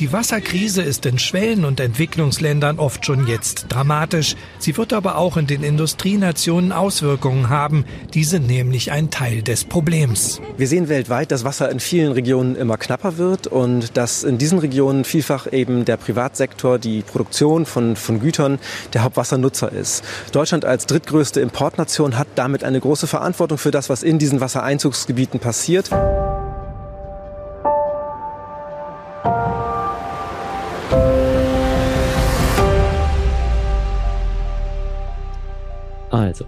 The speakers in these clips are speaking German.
Die Wasserkrise ist in Schwellen- und Entwicklungsländern oft schon jetzt dramatisch. Sie wird aber auch in den Industrienationen Auswirkungen haben. Die sind nämlich ein Teil des Problems. Wir sehen weltweit, dass Wasser in vielen Regionen immer knapper wird und dass in diesen Regionen vielfach eben der Privatsektor, die Produktion von, von Gütern der Hauptwassernutzer ist. Deutschland als drittgrößte Importnation hat damit eine große Verantwortung für das, was in diesen Wassereinzugsgebieten passiert. Also,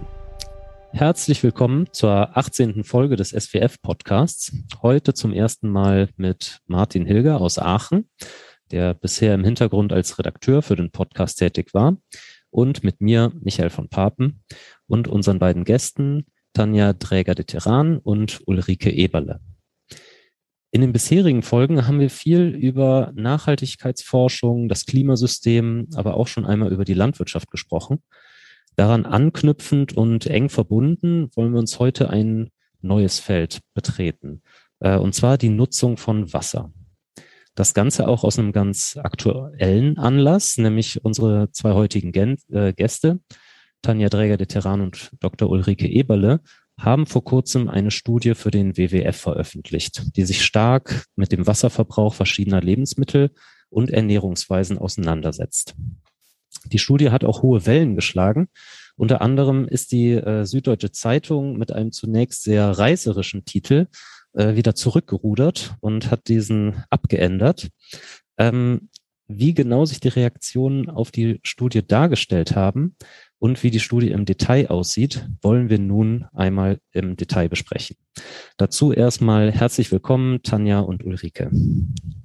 herzlich willkommen zur 18. Folge des SWF-Podcasts. Heute zum ersten Mal mit Martin Hilger aus Aachen, der bisher im Hintergrund als Redakteur für den Podcast tätig war, und mit mir, Michael von Papen, und unseren beiden Gästen, Tanja Träger de Terran und Ulrike Eberle. In den bisherigen Folgen haben wir viel über Nachhaltigkeitsforschung, das Klimasystem, aber auch schon einmal über die Landwirtschaft gesprochen. Daran anknüpfend und eng verbunden wollen wir uns heute ein neues Feld betreten, äh, und zwar die Nutzung von Wasser. Das Ganze auch aus einem ganz aktuellen Anlass, nämlich unsere zwei heutigen äh, Gäste, Tanja Dräger de Terran und Dr. Ulrike Eberle, haben vor kurzem eine Studie für den WWF veröffentlicht, die sich stark mit dem Wasserverbrauch verschiedener Lebensmittel und Ernährungsweisen auseinandersetzt. Die Studie hat auch hohe Wellen geschlagen. Unter anderem ist die äh, Süddeutsche Zeitung mit einem zunächst sehr reißerischen Titel äh, wieder zurückgerudert und hat diesen abgeändert. Ähm, wie genau sich die Reaktionen auf die Studie dargestellt haben und wie die Studie im Detail aussieht, wollen wir nun einmal im Detail besprechen. Dazu erstmal herzlich willkommen, Tanja und Ulrike.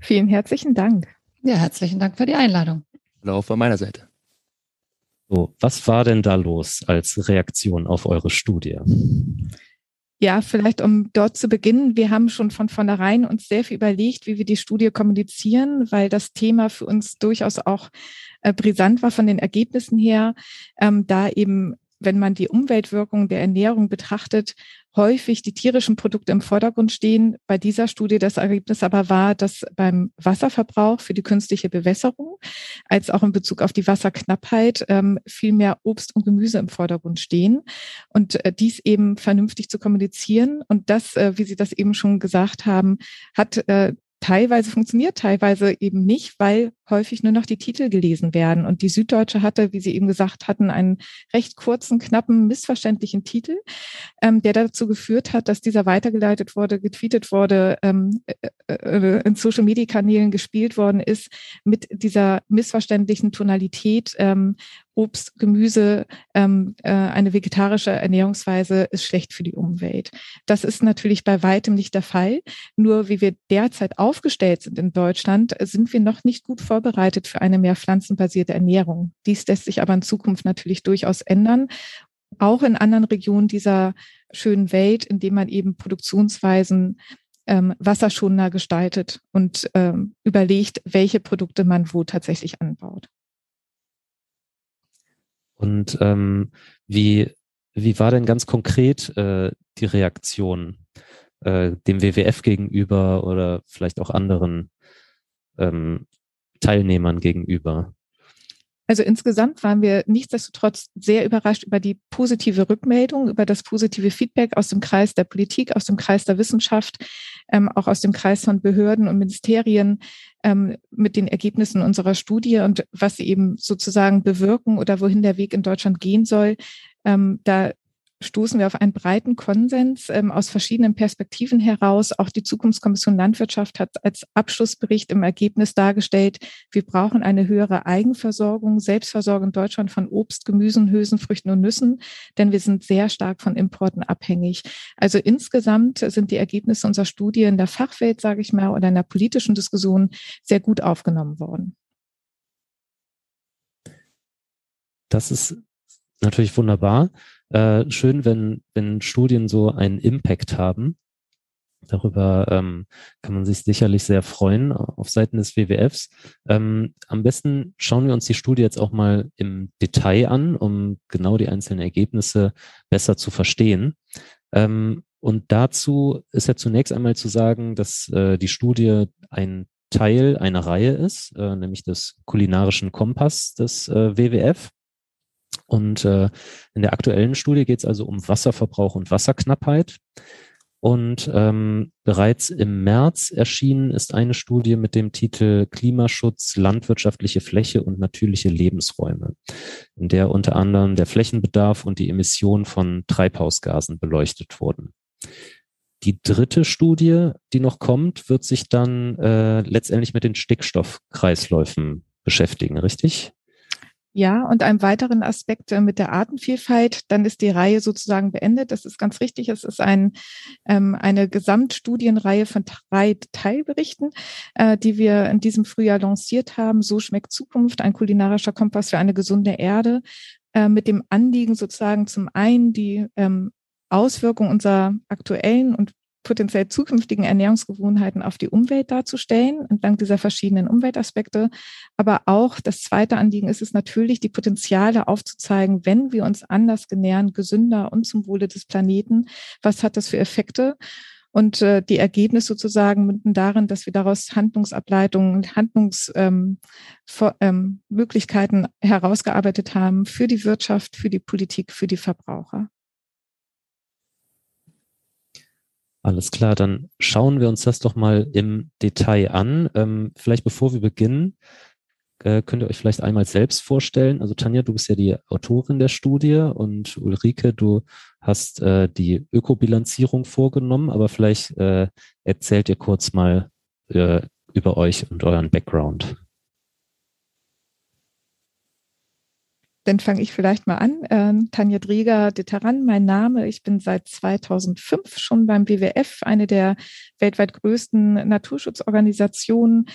Vielen herzlichen Dank. Ja, herzlichen Dank für die Einladung. Hallo von meiner Seite. So, was war denn da los als Reaktion auf eure Studie? Ja, vielleicht um dort zu beginnen. Wir haben schon von vornherein uns sehr viel überlegt, wie wir die Studie kommunizieren, weil das Thema für uns durchaus auch äh, brisant war von den Ergebnissen her, ähm, da eben wenn man die Umweltwirkung der Ernährung betrachtet, häufig die tierischen Produkte im Vordergrund stehen. Bei dieser Studie das Ergebnis aber war, dass beim Wasserverbrauch für die künstliche Bewässerung als auch in Bezug auf die Wasserknappheit ähm, viel mehr Obst und Gemüse im Vordergrund stehen und äh, dies eben vernünftig zu kommunizieren. Und das, äh, wie Sie das eben schon gesagt haben, hat äh, teilweise funktioniert, teilweise eben nicht, weil häufig nur noch die Titel gelesen werden. Und die Süddeutsche hatte, wie Sie eben gesagt hatten, einen recht kurzen, knappen, missverständlichen Titel, ähm, der dazu geführt hat, dass dieser weitergeleitet wurde, getweetet wurde, ähm, äh, äh in Social-Media-Kanälen gespielt worden ist mit dieser missverständlichen Tonalität ähm, Obst, Gemüse, ähm, äh, eine vegetarische Ernährungsweise ist schlecht für die Umwelt. Das ist natürlich bei weitem nicht der Fall. Nur wie wir derzeit aufgestellt sind in Deutschland, sind wir noch nicht gut vorbereitet für eine mehr pflanzenbasierte Ernährung. Dies lässt sich aber in Zukunft natürlich durchaus ändern. Auch in anderen Regionen dieser schönen Welt, indem man eben Produktionsweisen ähm, wasserschonender gestaltet und ähm, überlegt, welche Produkte man wo tatsächlich anbaut. Und ähm, wie, wie war denn ganz konkret äh, die Reaktion äh, dem WWF gegenüber oder vielleicht auch anderen ähm, Teilnehmern gegenüber? Also insgesamt waren wir nichtsdestotrotz sehr überrascht über die positive Rückmeldung, über das positive Feedback aus dem Kreis der Politik, aus dem Kreis der Wissenschaft, ähm, auch aus dem Kreis von Behörden und Ministerien ähm, mit den Ergebnissen unserer Studie und was sie eben sozusagen bewirken oder wohin der Weg in Deutschland gehen soll. Ähm, da stoßen wir auf einen breiten Konsens ähm, aus verschiedenen Perspektiven heraus. Auch die Zukunftskommission Landwirtschaft hat als Abschlussbericht im Ergebnis dargestellt, wir brauchen eine höhere Eigenversorgung, Selbstversorgung in Deutschland von Obst, Gemüsen, Hülsenfrüchten und Nüssen, denn wir sind sehr stark von Importen abhängig. Also insgesamt sind die Ergebnisse unserer Studie in der Fachwelt, sage ich mal, oder in der politischen Diskussion sehr gut aufgenommen worden. Das ist natürlich wunderbar. Äh, schön, wenn, wenn Studien so einen Impact haben. Darüber ähm, kann man sich sicherlich sehr freuen auf Seiten des WWFs. Ähm, am besten schauen wir uns die Studie jetzt auch mal im Detail an, um genau die einzelnen Ergebnisse besser zu verstehen. Ähm, und dazu ist ja zunächst einmal zu sagen, dass äh, die Studie ein Teil einer Reihe ist, äh, nämlich des kulinarischen Kompass des äh, WWF. Und äh, in der aktuellen Studie geht es also um Wasserverbrauch und Wasserknappheit. Und ähm, bereits im März erschienen ist eine Studie mit dem Titel Klimaschutz, landwirtschaftliche Fläche und natürliche Lebensräume, in der unter anderem der Flächenbedarf und die Emission von Treibhausgasen beleuchtet wurden. Die dritte Studie, die noch kommt, wird sich dann äh, letztendlich mit den Stickstoffkreisläufen beschäftigen, richtig? Ja, und einem weiteren Aspekt äh, mit der Artenvielfalt, dann ist die Reihe sozusagen beendet. Das ist ganz richtig. Es ist ein, ähm, eine Gesamtstudienreihe von drei Teilberichten, äh, die wir in diesem Frühjahr lanciert haben. So schmeckt Zukunft, ein kulinarischer Kompass für eine gesunde Erde, äh, mit dem Anliegen sozusagen zum einen die ähm, Auswirkungen unserer aktuellen und potenziell zukünftigen Ernährungsgewohnheiten auf die Umwelt darzustellen, entlang dieser verschiedenen Umweltaspekte. Aber auch das zweite Anliegen ist es natürlich, die Potenziale aufzuzeigen, wenn wir uns anders genähren, gesünder und zum Wohle des Planeten. Was hat das für Effekte? Und äh, die Ergebnisse sozusagen münden darin, dass wir daraus Handlungsableitungen Handlungsmöglichkeiten ähm, ähm, herausgearbeitet haben für die Wirtschaft, für die Politik, für die Verbraucher. Alles klar, dann schauen wir uns das doch mal im Detail an. Ähm, vielleicht bevor wir beginnen, äh, könnt ihr euch vielleicht einmal selbst vorstellen. Also Tanja, du bist ja die Autorin der Studie und Ulrike, du hast äh, die Ökobilanzierung vorgenommen, aber vielleicht äh, erzählt ihr kurz mal äh, über euch und euren Background. Dann fange ich vielleicht mal an. Ähm, Tanja Drieger Deteran, mein Name. Ich bin seit 2005 schon beim WWF, eine der weltweit größten Naturschutzorganisationen,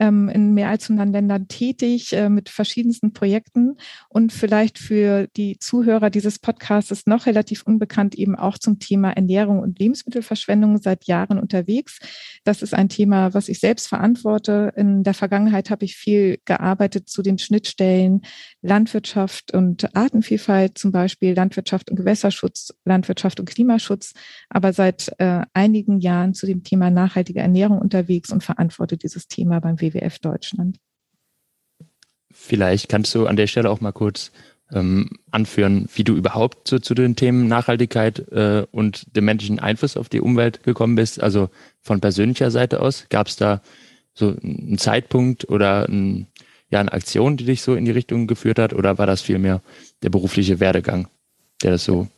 ähm, in mehr als 100 Ländern tätig, äh, mit verschiedensten Projekten. Und vielleicht für die Zuhörer dieses Podcasts noch relativ unbekannt eben auch zum Thema Ernährung und Lebensmittelverschwendung seit Jahren unterwegs. Das ist ein Thema, was ich selbst verantworte. In der Vergangenheit habe ich viel gearbeitet zu den Schnittstellen Landwirtschaft, Landwirtschaft und Artenvielfalt, zum Beispiel Landwirtschaft und Gewässerschutz, Landwirtschaft und Klimaschutz, aber seit äh, einigen Jahren zu dem Thema nachhaltige Ernährung unterwegs und verantworte dieses Thema beim WWF Deutschland. Vielleicht kannst du an der Stelle auch mal kurz ähm, anführen, wie du überhaupt zu, zu den Themen Nachhaltigkeit äh, und dem menschlichen Einfluss auf die Umwelt gekommen bist. Also von persönlicher Seite aus, gab es da so einen Zeitpunkt oder ein, ja eine Aktion, die dich so in die Richtung geführt hat, oder war das vielmehr der berufliche Werdegang, der das so?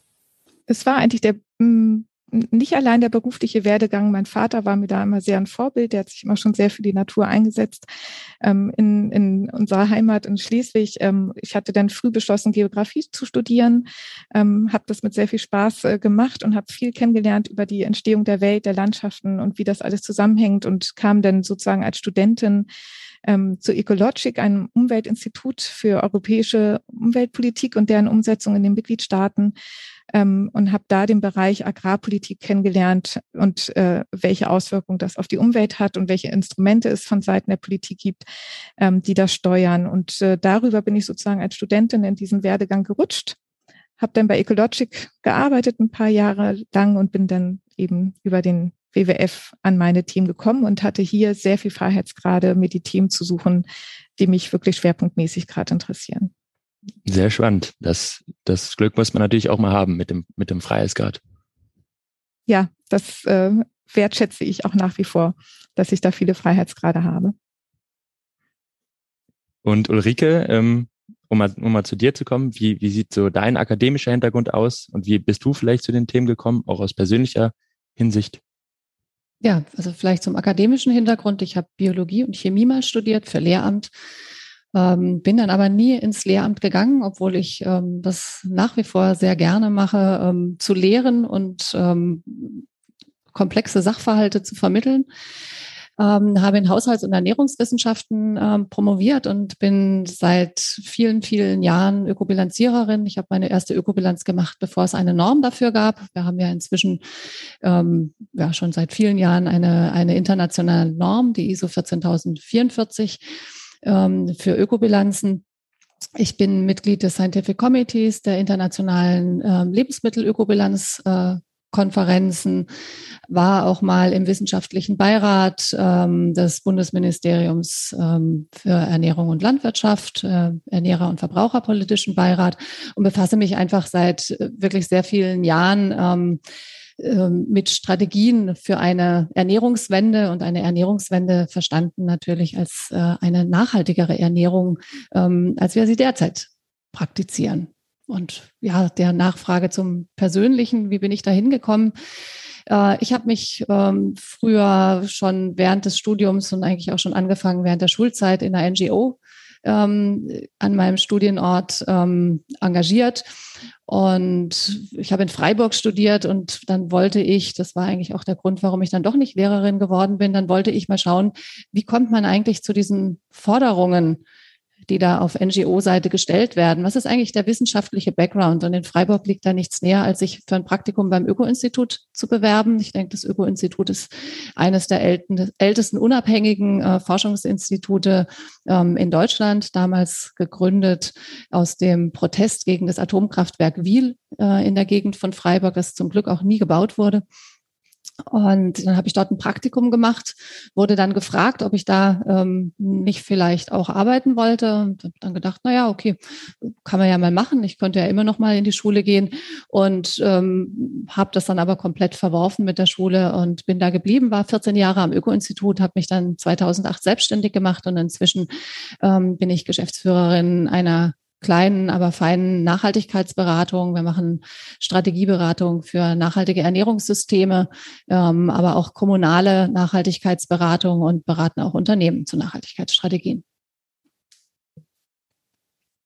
Es war eigentlich der mm, nicht allein der berufliche Werdegang. Mein Vater war mir da immer sehr ein Vorbild. Der hat sich immer schon sehr für die Natur eingesetzt. Ähm, in, in unserer Heimat in Schleswig. Ähm, ich hatte dann früh beschlossen, Geografie zu studieren, ähm, habe das mit sehr viel Spaß äh, gemacht und habe viel kennengelernt über die Entstehung der Welt, der Landschaften und wie das alles zusammenhängt und kam dann sozusagen als Studentin ähm, zu Ecologic, einem Umweltinstitut für europäische Umweltpolitik und deren Umsetzung in den Mitgliedstaaten ähm, und habe da den Bereich Agrarpolitik kennengelernt und äh, welche Auswirkungen das auf die Umwelt hat und welche Instrumente es von Seiten der Politik gibt, ähm, die das steuern. Und äh, darüber bin ich sozusagen als Studentin in diesen Werdegang gerutscht habe dann bei Ecologic gearbeitet ein paar Jahre lang und bin dann eben über den WWF an meine Team gekommen und hatte hier sehr viel Freiheitsgrade, mir die Themen zu suchen, die mich wirklich schwerpunktmäßig gerade interessieren. Sehr spannend. Das, das Glück muss man natürlich auch mal haben mit dem, mit dem Freiheitsgrad. Ja, das äh, wertschätze ich auch nach wie vor, dass ich da viele Freiheitsgrade habe. Und Ulrike, ähm, um, mal, um mal zu dir zu kommen, wie, wie sieht so dein akademischer Hintergrund aus und wie bist du vielleicht zu den Themen gekommen, auch aus persönlicher Hinsicht? Ja, also vielleicht zum akademischen Hintergrund. Ich habe Biologie und Chemie mal studiert für Lehramt, ähm, bin dann aber nie ins Lehramt gegangen, obwohl ich ähm, das nach wie vor sehr gerne mache, ähm, zu lehren und ähm, komplexe Sachverhalte zu vermitteln ähm, habe in Haushalts- und Ernährungswissenschaften ähm, promoviert und bin seit vielen, vielen Jahren Ökobilanziererin. Ich habe meine erste Ökobilanz gemacht, bevor es eine Norm dafür gab. Wir haben ja inzwischen ähm, ja schon seit vielen Jahren eine, eine internationale Norm, die ISO 14044 ähm, für Ökobilanzen. Ich bin Mitglied des Scientific Committees der internationalen äh, Lebensmittelökobilanz äh, Konferenzen, war auch mal im wissenschaftlichen Beirat ähm, des Bundesministeriums ähm, für Ernährung und Landwirtschaft, äh, Ernährer- und Verbraucherpolitischen Beirat und befasse mich einfach seit äh, wirklich sehr vielen Jahren ähm, ähm, mit Strategien für eine Ernährungswende und eine Ernährungswende verstanden natürlich als äh, eine nachhaltigere Ernährung, ähm, als wir sie derzeit praktizieren. Und ja, der Nachfrage zum Persönlichen, wie bin ich da hingekommen? Äh, ich habe mich ähm, früher schon während des Studiums und eigentlich auch schon angefangen während der Schulzeit in der NGO ähm, an meinem Studienort ähm, engagiert. Und ich habe in Freiburg studiert und dann wollte ich, das war eigentlich auch der Grund, warum ich dann doch nicht Lehrerin geworden bin, dann wollte ich mal schauen, wie kommt man eigentlich zu diesen Forderungen die da auf NGO-Seite gestellt werden. Was ist eigentlich der wissenschaftliche Background? Und in Freiburg liegt da nichts näher, als sich für ein Praktikum beim Öko-Institut zu bewerben. Ich denke, das Öko-Institut ist eines der ältesten unabhängigen äh, Forschungsinstitute ähm, in Deutschland, damals gegründet aus dem Protest gegen das Atomkraftwerk Wiel äh, in der Gegend von Freiburg, das zum Glück auch nie gebaut wurde. Und dann habe ich dort ein Praktikum gemacht, wurde dann gefragt, ob ich da ähm, nicht vielleicht auch arbeiten wollte. Und habe dann gedacht, na ja, okay, kann man ja mal machen. Ich könnte ja immer noch mal in die Schule gehen. Und ähm, habe das dann aber komplett verworfen mit der Schule und bin da geblieben, war 14 Jahre am Öko-Institut, habe mich dann 2008 selbstständig gemacht. Und inzwischen ähm, bin ich Geschäftsführerin einer kleinen, aber feinen Nachhaltigkeitsberatung. Wir machen Strategieberatung für nachhaltige Ernährungssysteme, ähm, aber auch kommunale Nachhaltigkeitsberatung und beraten auch Unternehmen zu Nachhaltigkeitsstrategien.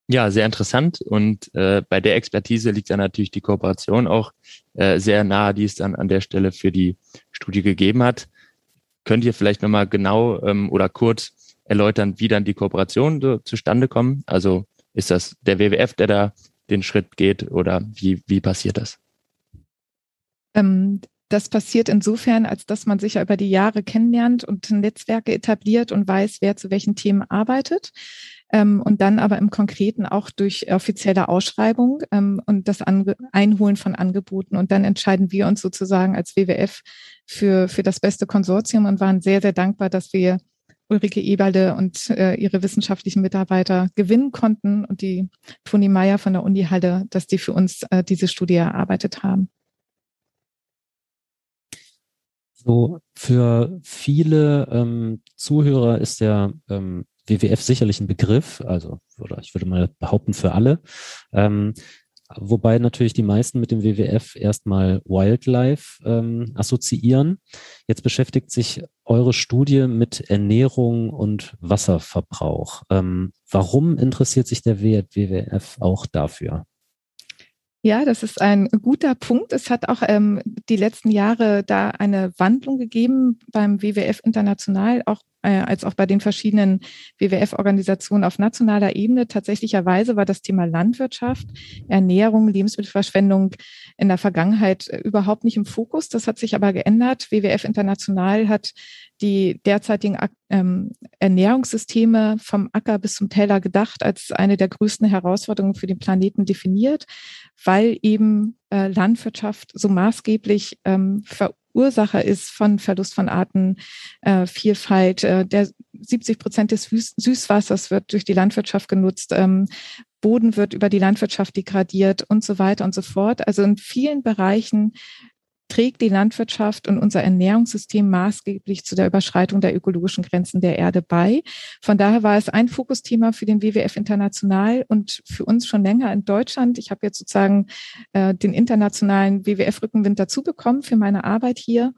Ja, sehr interessant. Und äh, bei der Expertise liegt dann natürlich die Kooperation auch äh, sehr nahe, die es dann an der Stelle für die Studie gegeben hat. Könnt ihr vielleicht nochmal genau ähm, oder kurz erläutern, wie dann die Kooperation so zustande kommen? Also ist das der WWF, der da den Schritt geht oder wie, wie passiert das? Ähm, das passiert insofern, als dass man sich ja über die Jahre kennenlernt und Netzwerke etabliert und weiß, wer zu welchen Themen arbeitet. Ähm, und dann aber im Konkreten auch durch offizielle Ausschreibung ähm, und das Einholen von Angeboten. Und dann entscheiden wir uns sozusagen als WWF für, für das beste Konsortium und waren sehr, sehr dankbar, dass wir Ulrike Eberle und äh, ihre wissenschaftlichen Mitarbeiter gewinnen konnten und die Toni Meyer von der Uni Halle, dass die für uns äh, diese Studie erarbeitet haben. So, für viele ähm, Zuhörer ist der ähm, WWF sicherlich ein Begriff, also oder ich würde mal behaupten für alle. Ähm, wobei natürlich die meisten mit dem WWF erstmal Wildlife ähm, assoziieren. Jetzt beschäftigt sich eure Studie mit Ernährung und Wasserverbrauch. Ähm, warum interessiert sich der WWF auch dafür? Ja, das ist ein guter Punkt. Es hat auch ähm, die letzten Jahre da eine Wandlung gegeben beim WWF international, auch äh, als auch bei den verschiedenen WWF-Organisationen auf nationaler Ebene. Tatsächlicherweise war das Thema Landwirtschaft, Ernährung, Lebensmittelverschwendung in der Vergangenheit äh, überhaupt nicht im Fokus. Das hat sich aber geändert. WWF International hat die derzeitigen ähm, Ernährungssysteme vom Acker bis zum Teller gedacht als eine der größten Herausforderungen für den Planeten definiert, weil eben äh, Landwirtschaft so maßgeblich ähm, Verursacher ist von Verlust von Artenvielfalt. Äh, der 70 Prozent des Süßwassers wird durch die Landwirtschaft genutzt. Ähm, Boden wird über die Landwirtschaft degradiert und so weiter und so fort. Also in vielen Bereichen trägt die Landwirtschaft und unser Ernährungssystem maßgeblich zu der Überschreitung der ökologischen Grenzen der Erde bei. Von daher war es ein Fokusthema für den WWF international und für uns schon länger in Deutschland. Ich habe jetzt sozusagen äh, den internationalen WWF-Rückenwind dazu bekommen für meine Arbeit hier.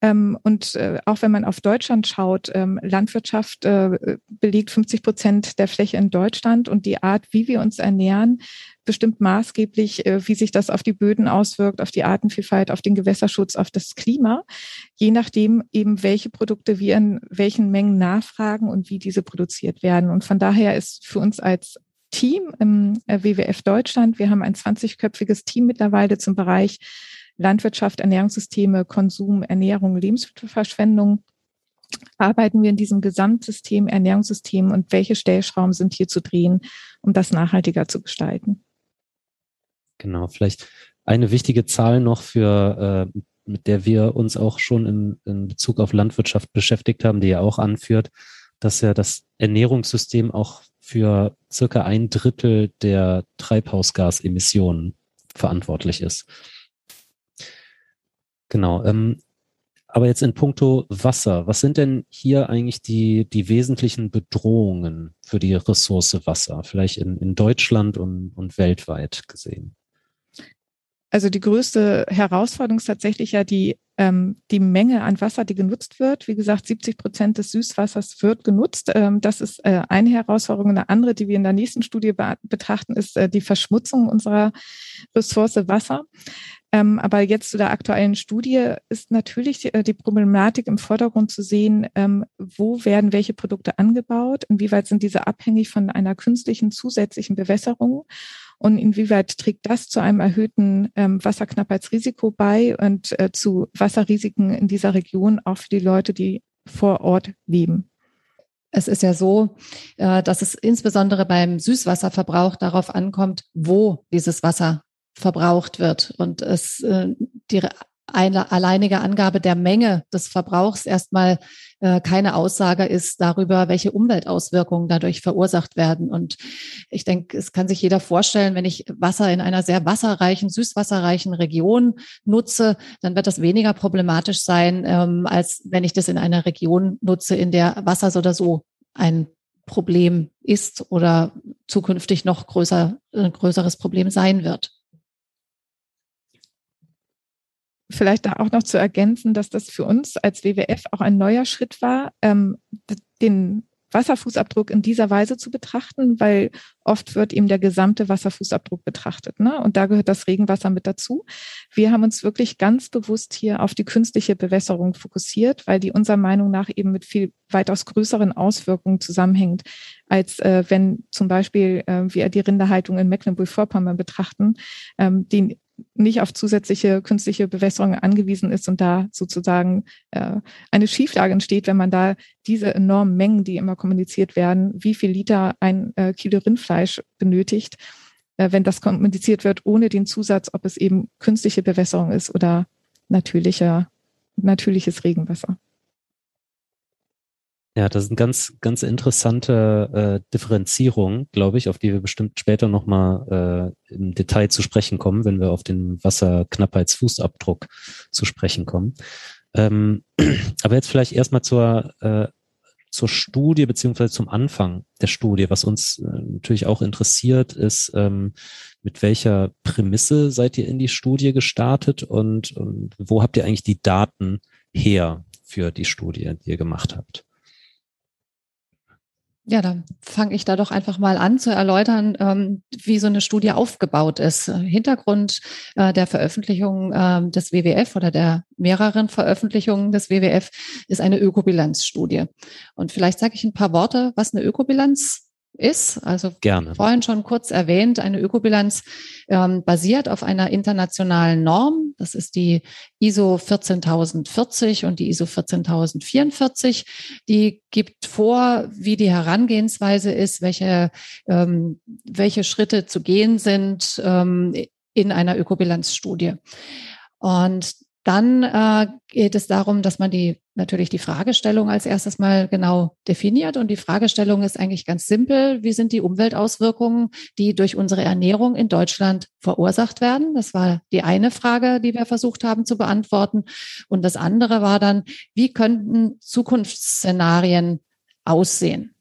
Ähm, und äh, auch wenn man auf Deutschland schaut, ähm, Landwirtschaft äh, belegt 50 Prozent der Fläche in Deutschland und die Art, wie wir uns ernähren, bestimmt maßgeblich, äh, wie sich das auf die Böden auswirkt, auf die Artenvielfalt, auf den Gewässerschutz, auf das Klima, je nachdem eben, welche Produkte wir in welchen Mengen nachfragen und wie diese produziert werden. Und von daher ist für uns als Team im WWF Deutschland, wir haben ein 20-köpfiges Team mittlerweile zum Bereich Landwirtschaft, Ernährungssysteme, Konsum, Ernährung, Lebensmittelverschwendung arbeiten wir in diesem Gesamtsystem, Ernährungssystem und welche Stellschrauben sind hier zu drehen, um das nachhaltiger zu gestalten? Genau, vielleicht eine wichtige Zahl noch für, äh, mit der wir uns auch schon in, in Bezug auf Landwirtschaft beschäftigt haben, die ja auch anführt, dass ja das Ernährungssystem auch für circa ein Drittel der Treibhausgasemissionen verantwortlich ist. Genau. Ähm, aber jetzt in puncto Wasser, was sind denn hier eigentlich die, die wesentlichen Bedrohungen für die Ressource Wasser, vielleicht in, in Deutschland und, und weltweit gesehen? Also die größte Herausforderung ist tatsächlich ja die, ähm, die Menge an Wasser, die genutzt wird. Wie gesagt, 70 Prozent des Süßwassers wird genutzt. Ähm, das ist äh, eine Herausforderung. Eine andere, die wir in der nächsten Studie be betrachten, ist äh, die Verschmutzung unserer Ressource Wasser. Ähm, aber jetzt zu der aktuellen Studie ist natürlich die, äh, die Problematik im Vordergrund zu sehen, ähm, wo werden welche Produkte angebaut, inwieweit sind diese abhängig von einer künstlichen zusätzlichen Bewässerung und inwieweit trägt das zu einem erhöhten ähm, Wasserknappheitsrisiko bei und äh, zu Wasserrisiken in dieser Region, auch für die Leute, die vor Ort leben. Es ist ja so, äh, dass es insbesondere beim Süßwasserverbrauch darauf ankommt, wo dieses Wasser verbraucht wird und es äh, die eine alleinige Angabe der Menge des Verbrauchs erstmal äh, keine Aussage ist darüber, welche Umweltauswirkungen dadurch verursacht werden. Und ich denke, es kann sich jeder vorstellen, wenn ich Wasser in einer sehr wasserreichen, süßwasserreichen Region nutze, dann wird das weniger problematisch sein, ähm, als wenn ich das in einer Region nutze, in der Wasser so oder so ein Problem ist oder zukünftig noch größer, ein größeres Problem sein wird. Vielleicht auch noch zu ergänzen, dass das für uns als WWF auch ein neuer Schritt war, ähm, den Wasserfußabdruck in dieser Weise zu betrachten, weil oft wird eben der gesamte Wasserfußabdruck betrachtet. Ne? Und da gehört das Regenwasser mit dazu. Wir haben uns wirklich ganz bewusst hier auf die künstliche Bewässerung fokussiert, weil die unserer Meinung nach eben mit viel weitaus größeren Auswirkungen zusammenhängt, als äh, wenn zum Beispiel äh, wir die Rinderhaltung in Mecklenburg-Vorpommern betrachten, ähm, die nicht auf zusätzliche künstliche Bewässerung angewiesen ist und da sozusagen äh, eine Schieflage entsteht, wenn man da diese enormen Mengen, die immer kommuniziert werden, wie viel Liter ein äh, Kilo Rindfleisch benötigt, äh, wenn das kommuniziert wird, ohne den Zusatz, ob es eben künstliche Bewässerung ist oder natürlicher, natürliches Regenwasser. Ja, das ist eine ganz, ganz interessante äh, Differenzierung, glaube ich, auf die wir bestimmt später nochmal äh, im Detail zu sprechen kommen, wenn wir auf den Wasserknappheitsfußabdruck zu sprechen kommen. Ähm, aber jetzt vielleicht erstmal zur, äh, zur Studie beziehungsweise zum Anfang der Studie. Was uns äh, natürlich auch interessiert, ist, ähm, mit welcher Prämisse seid ihr in die Studie gestartet und, und wo habt ihr eigentlich die Daten her für die Studie, die ihr gemacht habt? Ja, dann fange ich da doch einfach mal an zu erläutern, ähm, wie so eine Studie aufgebaut ist. Hintergrund äh, der Veröffentlichung äh, des WWF oder der mehreren Veröffentlichungen des WWF ist eine Ökobilanzstudie. Und vielleicht sage ich ein paar Worte, was eine Ökobilanz ist. Also Gerne. vorhin schon kurz erwähnt, eine Ökobilanz ähm, basiert auf einer internationalen Norm. Das ist die ISO 14040 und die ISO 14044. Die gibt vor, wie die Herangehensweise ist, welche, ähm, welche Schritte zu gehen sind ähm, in einer Ökobilanzstudie. Und dann äh, geht es darum, dass man die natürlich die Fragestellung als erstes mal genau definiert. Und die Fragestellung ist eigentlich ganz simpel. Wie sind die Umweltauswirkungen, die durch unsere Ernährung in Deutschland verursacht werden? Das war die eine Frage, die wir versucht haben zu beantworten. Und das andere war dann, wie könnten Zukunftsszenarien aussehen?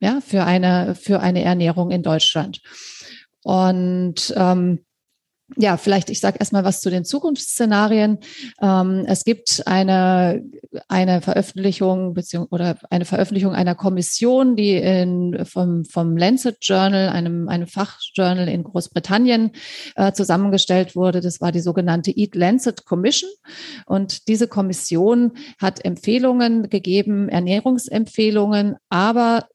Ja, für eine, für eine Ernährung in Deutschland. Und ähm, ja, vielleicht ich sage erstmal was zu den Zukunftsszenarien. Ähm, es gibt eine, eine Veröffentlichung beziehungsweise oder eine Veröffentlichung einer Kommission, die in, vom, vom Lancet Journal, einem, einem Fachjournal in Großbritannien, äh, zusammengestellt wurde. Das war die sogenannte Eat Lancet Commission. Und diese Kommission hat Empfehlungen gegeben, Ernährungsempfehlungen, aber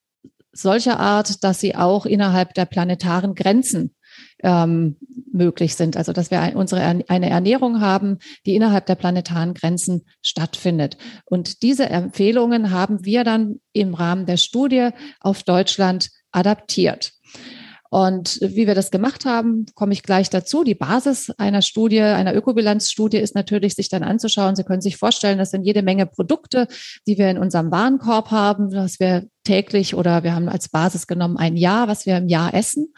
solcher Art, dass sie auch innerhalb der planetaren Grenzen ähm, möglich sind. Also dass wir unsere eine Ernährung haben, die innerhalb der planetaren Grenzen stattfindet. Und diese Empfehlungen haben wir dann im Rahmen der Studie auf Deutschland adaptiert. Und wie wir das gemacht haben, komme ich gleich dazu. Die Basis einer Studie, einer Ökobilanzstudie ist natürlich, sich dann anzuschauen. Sie können sich vorstellen, das sind jede Menge Produkte, die wir in unserem Warenkorb haben, was wir täglich oder wir haben als Basis genommen ein Jahr, was wir im Jahr essen.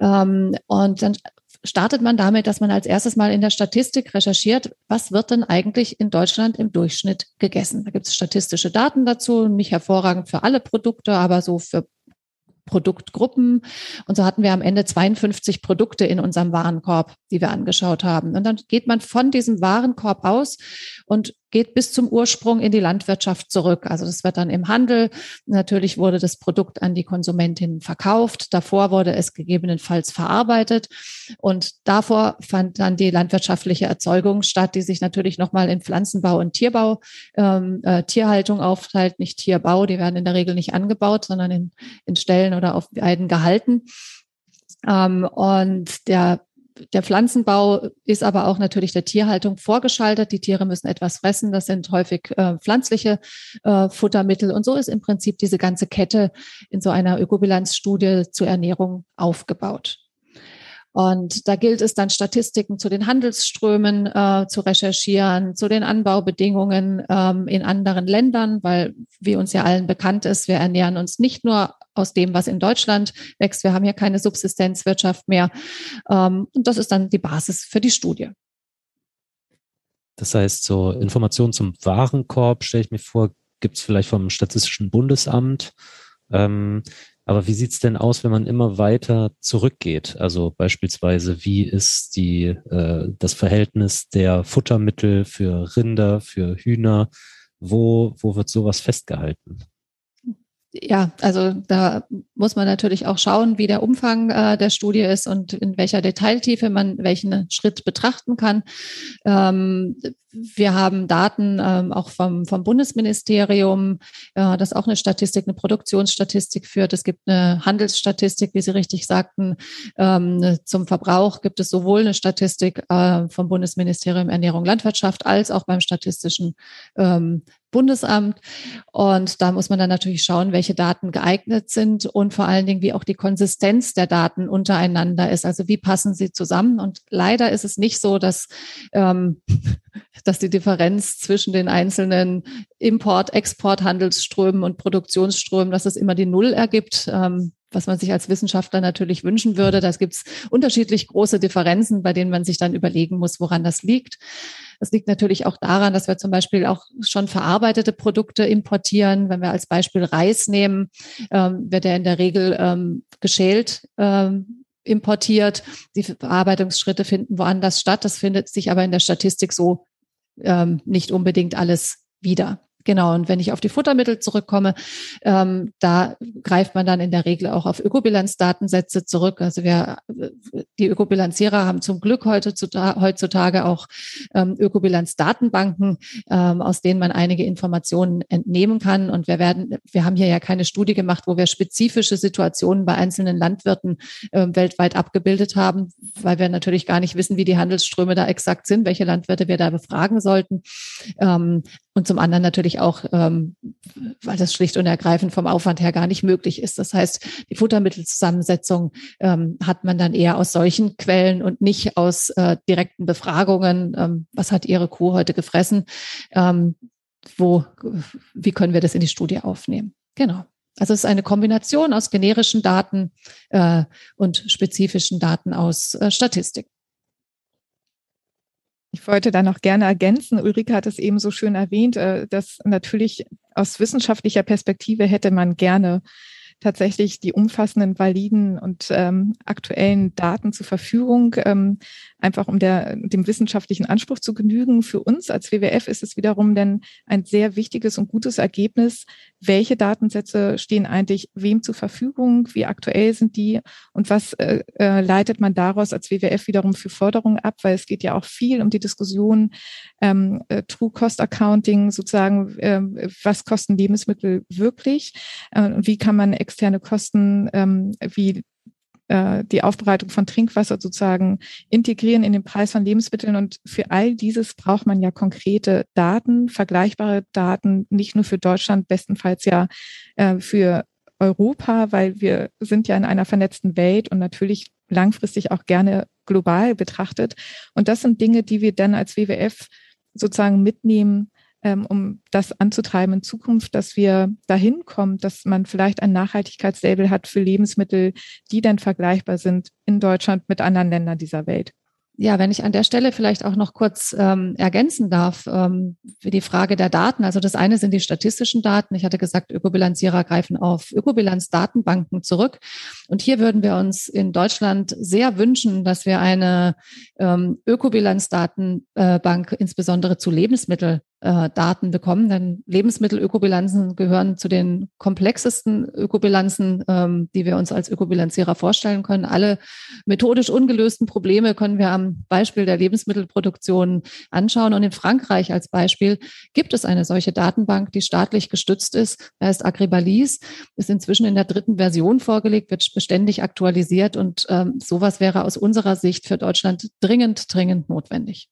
Ähm, und dann startet man damit, dass man als erstes mal in der Statistik recherchiert, was wird denn eigentlich in Deutschland im Durchschnitt gegessen. Da gibt es statistische Daten dazu, nicht hervorragend für alle Produkte, aber so für Produktgruppen. Und so hatten wir am Ende 52 Produkte in unserem Warenkorb, die wir angeschaut haben. Und dann geht man von diesem Warenkorb aus und geht bis zum Ursprung in die Landwirtschaft zurück. Also das wird dann im Handel. Natürlich wurde das Produkt an die Konsumentin verkauft. Davor wurde es gegebenenfalls verarbeitet. Und davor fand dann die landwirtschaftliche Erzeugung statt, die sich natürlich nochmal in Pflanzenbau und Tierbau, ähm, äh, Tierhaltung aufteilt, nicht Tierbau. Die werden in der Regel nicht angebaut, sondern in, in Ställen oder auf Weiden gehalten. Ähm, und der der Pflanzenbau ist aber auch natürlich der Tierhaltung vorgeschaltet. Die Tiere müssen etwas fressen. Das sind häufig äh, pflanzliche äh, Futtermittel. Und so ist im Prinzip diese ganze Kette in so einer Ökobilanzstudie zur Ernährung aufgebaut. Und da gilt es dann, Statistiken zu den Handelsströmen äh, zu recherchieren, zu den Anbaubedingungen ähm, in anderen Ländern, weil, wie uns ja allen bekannt ist, wir ernähren uns nicht nur aus dem, was in Deutschland wächst. Wir haben ja keine Subsistenzwirtschaft mehr. Ähm, und das ist dann die Basis für die Studie. Das heißt, so Informationen zum Warenkorb, stelle ich mir vor, gibt es vielleicht vom Statistischen Bundesamt. Ähm, aber wie sieht's denn aus, wenn man immer weiter zurückgeht? Also beispielsweise, wie ist die, äh, das Verhältnis der Futtermittel für Rinder, für Hühner? Wo, wo wird sowas festgehalten? ja, also da muss man natürlich auch schauen, wie der Umfang äh, der Studie ist und in welcher Detailtiefe man welchen Schritt betrachten kann. Ähm, wir haben Daten ähm, auch vom, vom Bundesministerium, äh, das auch eine Statistik, eine Produktionsstatistik führt. Es gibt eine Handelsstatistik, wie Sie richtig sagten. Ähm, zum Verbrauch gibt es sowohl eine Statistik äh, vom Bundesministerium Ernährung Landwirtschaft als auch beim Statistischen ähm, Bundesamt. Und da muss man dann natürlich schauen, welche Daten geeignet sind und vor allen Dingen, wie auch die Konsistenz der Daten untereinander ist. Also wie passen sie zusammen? Und leider ist es nicht so, dass, ähm, dass die Differenz zwischen den einzelnen Import-, Export, Handelsströmen und Produktionsströmen, dass es immer die Null ergibt. Ähm, was man sich als Wissenschaftler natürlich wünschen würde. Da gibt es unterschiedlich große Differenzen, bei denen man sich dann überlegen muss, woran das liegt. Das liegt natürlich auch daran, dass wir zum Beispiel auch schon verarbeitete Produkte importieren. Wenn wir als Beispiel Reis nehmen, ähm, wird er in der Regel ähm, geschält ähm, importiert. Die Verarbeitungsschritte finden woanders statt. Das findet sich aber in der Statistik so ähm, nicht unbedingt alles wieder. Genau, und wenn ich auf die Futtermittel zurückkomme, ähm, da greift man dann in der Regel auch auf Ökobilanzdatensätze zurück. Also wir, die Ökobilanzierer haben zum Glück heutzutage auch ähm, Ökobilanzdatenbanken, ähm, aus denen man einige Informationen entnehmen kann. Und wir werden, wir haben hier ja keine Studie gemacht, wo wir spezifische Situationen bei einzelnen Landwirten äh, weltweit abgebildet haben, weil wir natürlich gar nicht wissen, wie die Handelsströme da exakt sind, welche Landwirte wir da befragen sollten. Ähm, und zum anderen natürlich auch, ähm, weil das schlicht und ergreifend vom Aufwand her gar nicht möglich ist. Das heißt, die Futtermittelzusammensetzung ähm, hat man dann eher aus solchen Quellen und nicht aus äh, direkten Befragungen. Ähm, was hat Ihre Kuh heute gefressen? Ähm, wo, wie können wir das in die Studie aufnehmen? Genau. Also es ist eine Kombination aus generischen Daten äh, und spezifischen Daten aus äh, Statistik. Ich wollte da noch gerne ergänzen, Ulrike hat es eben so schön erwähnt, äh, dass natürlich aus wissenschaftlicher Perspektive hätte man gerne tatsächlich die umfassenden, validen und ähm, aktuellen Daten zur Verfügung, ähm, einfach um der, dem wissenschaftlichen Anspruch zu genügen. Für uns als WWF ist es wiederum denn ein sehr wichtiges und gutes Ergebnis, welche Datensätze stehen eigentlich wem zur Verfügung, wie aktuell sind die und was äh, äh, leitet man daraus als WWF wiederum für Forderungen ab, weil es geht ja auch viel um die Diskussion ähm, äh, True Cost Accounting, sozusagen, äh, was kosten Lebensmittel wirklich äh, und wie kann man externe Kosten ähm, wie äh, die Aufbereitung von Trinkwasser sozusagen integrieren in den Preis von Lebensmitteln. Und für all dieses braucht man ja konkrete Daten, vergleichbare Daten, nicht nur für Deutschland, bestenfalls ja äh, für Europa, weil wir sind ja in einer vernetzten Welt und natürlich langfristig auch gerne global betrachtet. Und das sind Dinge, die wir dann als WWF sozusagen mitnehmen, ähm, um das anzutreiben in Zukunft, dass wir dahin kommen, dass man vielleicht ein Nachhaltigkeitslabel hat für Lebensmittel, die dann vergleichbar sind in Deutschland mit anderen Ländern dieser Welt. Ja, wenn ich an der Stelle vielleicht auch noch kurz ähm, ergänzen darf, ähm, für die Frage der Daten. Also das eine sind die statistischen Daten. Ich hatte gesagt, Ökobilanzierer greifen auf Ökobilanzdatenbanken zurück. Und hier würden wir uns in Deutschland sehr wünschen, dass wir eine ähm, Ökobilanzdatenbank insbesondere zu Lebensmitteln äh, Daten bekommen. Denn Lebensmittelökobilanzen gehören zu den komplexesten Ökobilanzen, ähm, die wir uns als Ökobilanzierer vorstellen können. Alle methodisch ungelösten Probleme können wir am Beispiel der Lebensmittelproduktion anschauen. Und in Frankreich als Beispiel gibt es eine solche Datenbank, die staatlich gestützt ist. Da ist Agribalis, ist inzwischen in der dritten Version vorgelegt, wird beständig aktualisiert. Und ähm, sowas wäre aus unserer Sicht für Deutschland dringend, dringend notwendig.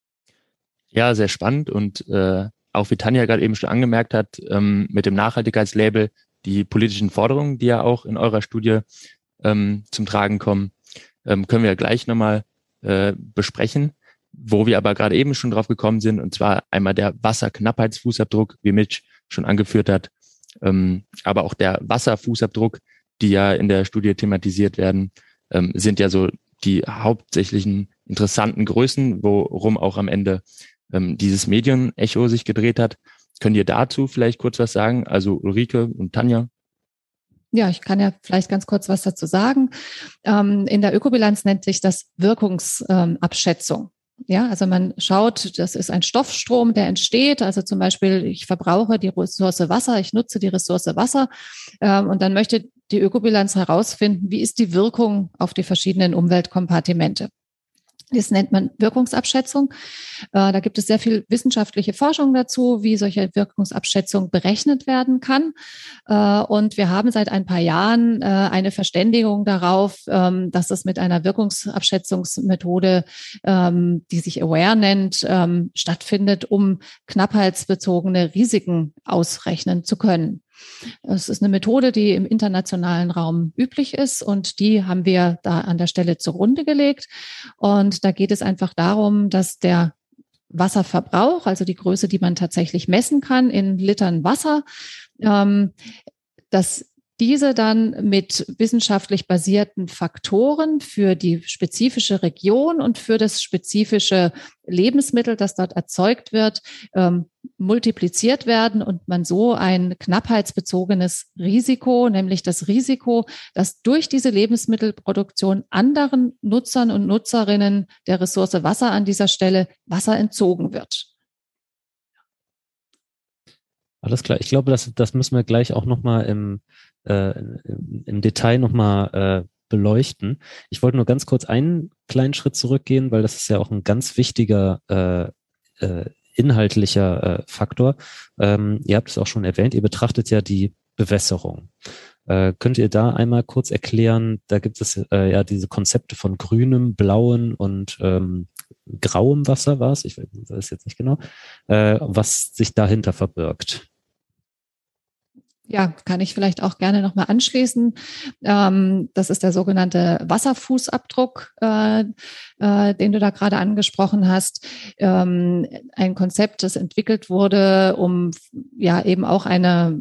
Ja, sehr spannend und äh, auch wie Tanja gerade eben schon angemerkt hat, ähm, mit dem Nachhaltigkeitslabel die politischen Forderungen, die ja auch in eurer Studie ähm, zum Tragen kommen, ähm, können wir gleich nochmal äh, besprechen. Wo wir aber gerade eben schon drauf gekommen sind, und zwar einmal der Wasserknappheitsfußabdruck, wie Mitch schon angeführt hat, ähm, aber auch der Wasserfußabdruck, die ja in der Studie thematisiert werden, ähm, sind ja so die hauptsächlichen interessanten Größen, worum auch am Ende ähm, dieses Medienecho sich gedreht hat. Könnt ihr dazu vielleicht kurz was sagen? Also Ulrike und Tanja? Ja, ich kann ja vielleicht ganz kurz was dazu sagen. Ähm, in der Ökobilanz nennt sich das Wirkungsabschätzung. Ja, also man schaut, das ist ein Stoffstrom, der entsteht. Also zum Beispiel, ich verbrauche die Ressource Wasser, ich nutze die Ressource Wasser ähm, und dann möchte die Ökobilanz herausfinden, wie ist die Wirkung auf die verschiedenen Umweltkompartimente. Das nennt man Wirkungsabschätzung. Äh, da gibt es sehr viel wissenschaftliche Forschung dazu, wie solche Wirkungsabschätzung berechnet werden kann. Äh, und wir haben seit ein paar Jahren äh, eine Verständigung darauf, ähm, dass es mit einer Wirkungsabschätzungsmethode, ähm, die sich AWARE nennt, ähm, stattfindet, um knappheitsbezogene Risiken ausrechnen zu können. Es ist eine Methode, die im internationalen Raum üblich ist und die haben wir da an der Stelle zugrunde gelegt. Und da geht es einfach darum, dass der Wasserverbrauch, also die Größe, die man tatsächlich messen kann in Litern Wasser, ähm, dass diese dann mit wissenschaftlich basierten Faktoren für die spezifische Region und für das spezifische Lebensmittel, das dort erzeugt wird, ähm, multipliziert werden und man so ein knappheitsbezogenes Risiko, nämlich das Risiko, dass durch diese Lebensmittelproduktion anderen Nutzern und Nutzerinnen der Ressource Wasser an dieser Stelle Wasser entzogen wird. Alles klar. Ich glaube, das, das müssen wir gleich auch nochmal im, äh, im Detail nochmal äh, beleuchten. Ich wollte nur ganz kurz einen kleinen Schritt zurückgehen, weil das ist ja auch ein ganz wichtiger äh, äh, inhaltlicher äh, Faktor. Ähm, ihr habt es auch schon erwähnt, ihr betrachtet ja die Bewässerung. Äh, könnt ihr da einmal kurz erklären, da gibt es äh, ja diese Konzepte von grünem, blauem und ähm, grauem Wasser war es, ich weiß jetzt nicht genau, äh, was sich dahinter verbirgt. Ja, kann ich vielleicht auch gerne nochmal anschließen. Ähm, das ist der sogenannte Wasserfußabdruck, äh, äh, den du da gerade angesprochen hast. Ähm, ein Konzept, das entwickelt wurde, um ja eben auch eine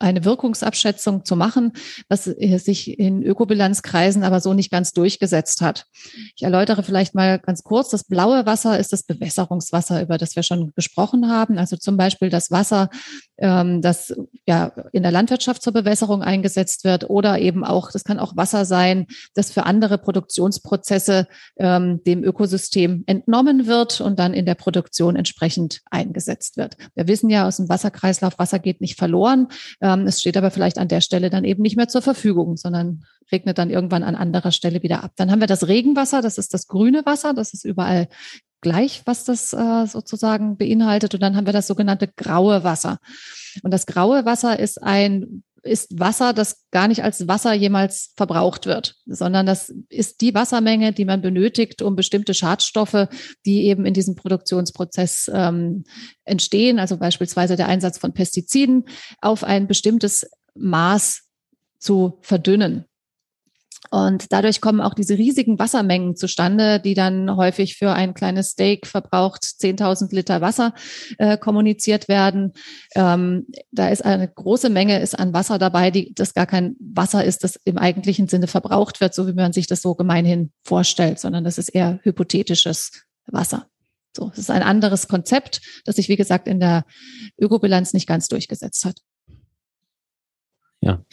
eine Wirkungsabschätzung zu machen, was sich in Ökobilanzkreisen aber so nicht ganz durchgesetzt hat. Ich erläutere vielleicht mal ganz kurz. Das blaue Wasser ist das Bewässerungswasser, über das wir schon gesprochen haben. Also zum Beispiel das Wasser, ähm, das ja in der Landwirtschaft zur Bewässerung eingesetzt wird oder eben auch, das kann auch Wasser sein, das für andere Produktionsprozesse ähm, dem Ökosystem entnommen wird und dann in der Produktion entsprechend eingesetzt wird. Wir wissen ja aus dem Wasserkreislauf, Wasser geht nicht verloren. Ähm, es steht aber vielleicht an der Stelle dann eben nicht mehr zur Verfügung, sondern regnet dann irgendwann an anderer Stelle wieder ab. Dann haben wir das Regenwasser, das ist das grüne Wasser, das ist überall gleich, was das äh, sozusagen beinhaltet. Und dann haben wir das sogenannte graue Wasser. Und das graue Wasser ist ein ist Wasser, das gar nicht als Wasser jemals verbraucht wird, sondern das ist die Wassermenge, die man benötigt, um bestimmte Schadstoffe, die eben in diesem Produktionsprozess ähm, entstehen, also beispielsweise der Einsatz von Pestiziden, auf ein bestimmtes Maß zu verdünnen. Und dadurch kommen auch diese riesigen Wassermengen zustande, die dann häufig für ein kleines Steak verbraucht 10.000 Liter Wasser äh, kommuniziert werden. Ähm, da ist eine große Menge ist an Wasser dabei, die das gar kein Wasser ist, das im eigentlichen Sinne verbraucht wird, so wie man sich das so gemeinhin vorstellt, sondern das ist eher hypothetisches Wasser. So, es ist ein anderes Konzept, das sich, wie gesagt, in der Ökobilanz nicht ganz durchgesetzt hat. Ja,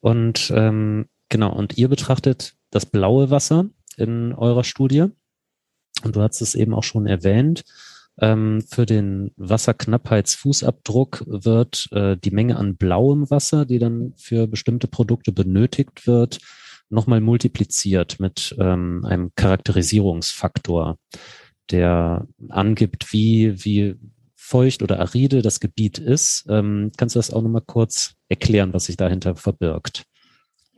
und ähm, Genau, und ihr betrachtet das blaue Wasser in eurer Studie. Und du hast es eben auch schon erwähnt. Ähm, für den Wasserknappheitsfußabdruck wird äh, die Menge an blauem Wasser, die dann für bestimmte Produkte benötigt wird, nochmal multipliziert mit ähm, einem Charakterisierungsfaktor, der angibt, wie, wie feucht oder aride das Gebiet ist. Ähm, kannst du das auch nochmal kurz erklären, was sich dahinter verbirgt?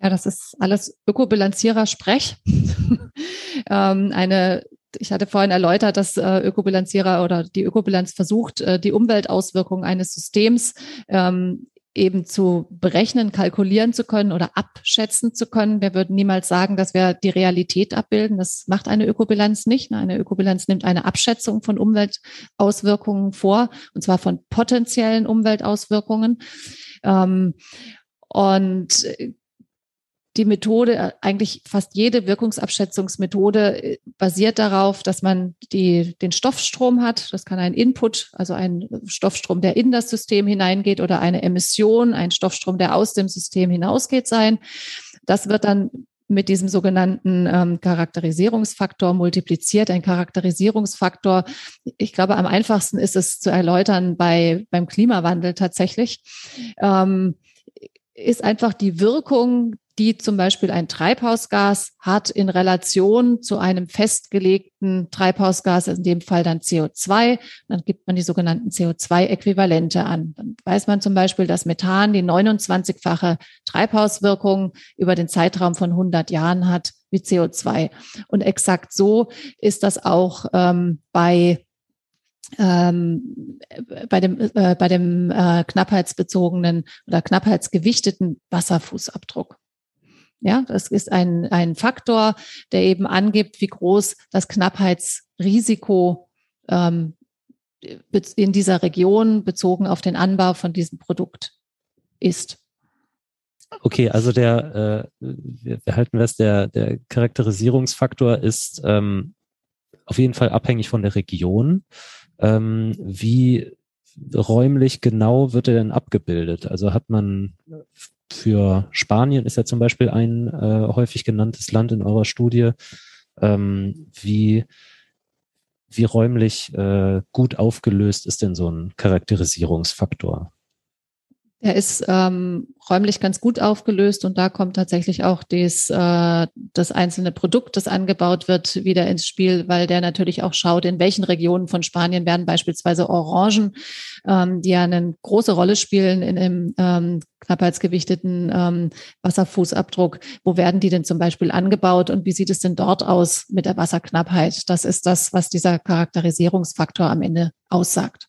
Ja, das ist alles Ökobilanzierer-Sprech. ähm, eine, ich hatte vorhin erläutert, dass äh, Ökobilanzierer oder die Ökobilanz versucht, äh, die Umweltauswirkungen eines Systems ähm, eben zu berechnen, kalkulieren zu können oder abschätzen zu können. Wir würden niemals sagen, dass wir die Realität abbilden. Das macht eine Ökobilanz nicht. Eine Ökobilanz nimmt eine Abschätzung von Umweltauswirkungen vor, und zwar von potenziellen Umweltauswirkungen. Ähm, und die Methode, äh, eigentlich fast jede Wirkungsabschätzungsmethode äh, basiert darauf, dass man die, den Stoffstrom hat. Das kann ein Input, also ein Stoffstrom, der in das System hineingeht oder eine Emission, ein Stoffstrom, der aus dem System hinausgeht sein. Das wird dann mit diesem sogenannten ähm, Charakterisierungsfaktor multipliziert. Ein Charakterisierungsfaktor, ich glaube, am einfachsten ist es zu erläutern bei, beim Klimawandel tatsächlich, ähm, ist einfach die Wirkung die zum Beispiel ein Treibhausgas hat in Relation zu einem festgelegten Treibhausgas, in dem Fall dann CO2. Dann gibt man die sogenannten CO2-Äquivalente an. Dann weiß man zum Beispiel, dass Methan die 29-fache Treibhauswirkung über den Zeitraum von 100 Jahren hat wie CO2. Und exakt so ist das auch ähm, bei ähm, bei dem, äh, bei dem äh, knappheitsbezogenen oder knappheitsgewichteten Wasserfußabdruck. Ja, das ist ein, ein Faktor, der eben angibt, wie groß das Knappheitsrisiko ähm, in dieser Region bezogen auf den Anbau von diesem Produkt ist. Okay, also der, äh, wir, wir halten fest, der, der Charakterisierungsfaktor ist ähm, auf jeden Fall abhängig von der Region. Ähm, wie räumlich genau wird er denn abgebildet? Also hat man für Spanien ist ja zum Beispiel ein äh, häufig genanntes Land in eurer Studie. Ähm, wie, wie räumlich äh, gut aufgelöst ist denn so ein Charakterisierungsfaktor? Er ist ähm, räumlich ganz gut aufgelöst und da kommt tatsächlich auch des, äh, das einzelne Produkt, das angebaut wird, wieder ins Spiel, weil der natürlich auch schaut, in welchen Regionen von Spanien werden beispielsweise Orangen, ähm, die ja eine große Rolle spielen in einem ähm, knappheitsgewichteten ähm, Wasserfußabdruck. Wo werden die denn zum Beispiel angebaut und wie sieht es denn dort aus mit der Wasserknappheit? Das ist das, was dieser Charakterisierungsfaktor am Ende aussagt.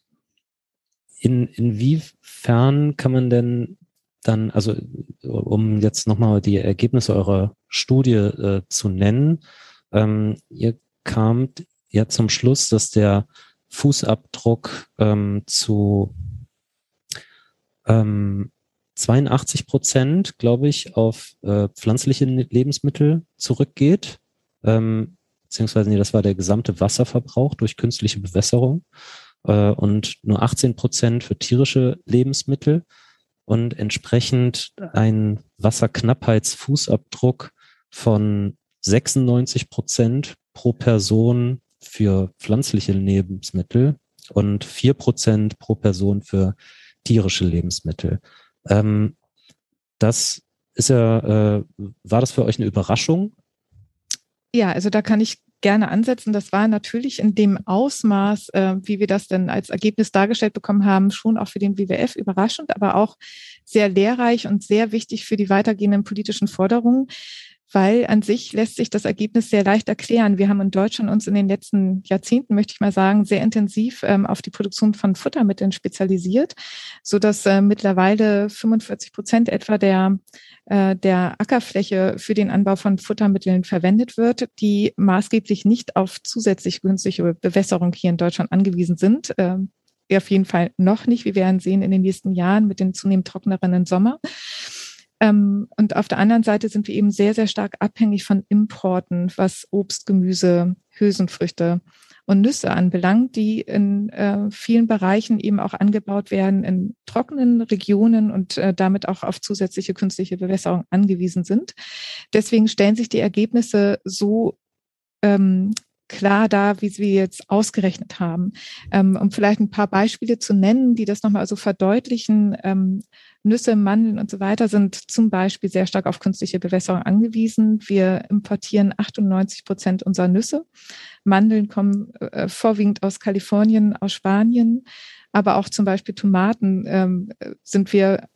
In, inwiefern kann man denn dann, also um jetzt nochmal die Ergebnisse eurer Studie äh, zu nennen, ähm, ihr kamt ja zum Schluss, dass der Fußabdruck ähm, zu ähm, 82 Prozent, glaube ich, auf äh, pflanzliche Lebensmittel zurückgeht. Ähm, beziehungsweise, nee, das war der gesamte Wasserverbrauch durch künstliche Bewässerung äh, und nur 18 Prozent für tierische Lebensmittel und entsprechend ein Wasserknappheitsfußabdruck von 96 Prozent pro Person für pflanzliche Lebensmittel und vier Prozent pro Person für tierische Lebensmittel. Ähm, das ist ja, äh, war das für euch eine Überraschung? Ja, also da kann ich gerne ansetzen. Das war natürlich in dem Ausmaß, äh, wie wir das denn als Ergebnis dargestellt bekommen haben, schon auch für den WWF überraschend, aber auch sehr lehrreich und sehr wichtig für die weitergehenden politischen Forderungen. Weil an sich lässt sich das Ergebnis sehr leicht erklären. Wir haben in Deutschland uns in den letzten Jahrzehnten, möchte ich mal sagen, sehr intensiv ähm, auf die Produktion von Futtermitteln spezialisiert, so dass äh, mittlerweile 45 Prozent etwa der äh, der Ackerfläche für den Anbau von Futtermitteln verwendet wird, die maßgeblich nicht auf zusätzlich günstige Bewässerung hier in Deutschland angewiesen sind. Äh, auf jeden Fall noch nicht. Wir werden sehen in den nächsten Jahren mit den zunehmend trockeneren Sommer. Ähm, und auf der anderen Seite sind wir eben sehr, sehr stark abhängig von Importen, was Obst, Gemüse, Hülsenfrüchte und Nüsse anbelangt, die in äh, vielen Bereichen eben auch angebaut werden in trockenen Regionen und äh, damit auch auf zusätzliche künstliche Bewässerung angewiesen sind. Deswegen stellen sich die Ergebnisse so ähm, klar da, wie Sie jetzt ausgerechnet haben. Ähm, um vielleicht ein paar Beispiele zu nennen, die das nochmal so verdeutlichen. Nüsse, Mandeln und so weiter sind zum Beispiel sehr stark auf künstliche Bewässerung angewiesen. Wir importieren 98 Prozent unserer Nüsse. Mandeln kommen äh, vorwiegend aus Kalifornien, aus Spanien, aber auch zum Beispiel Tomaten ähm, sind wir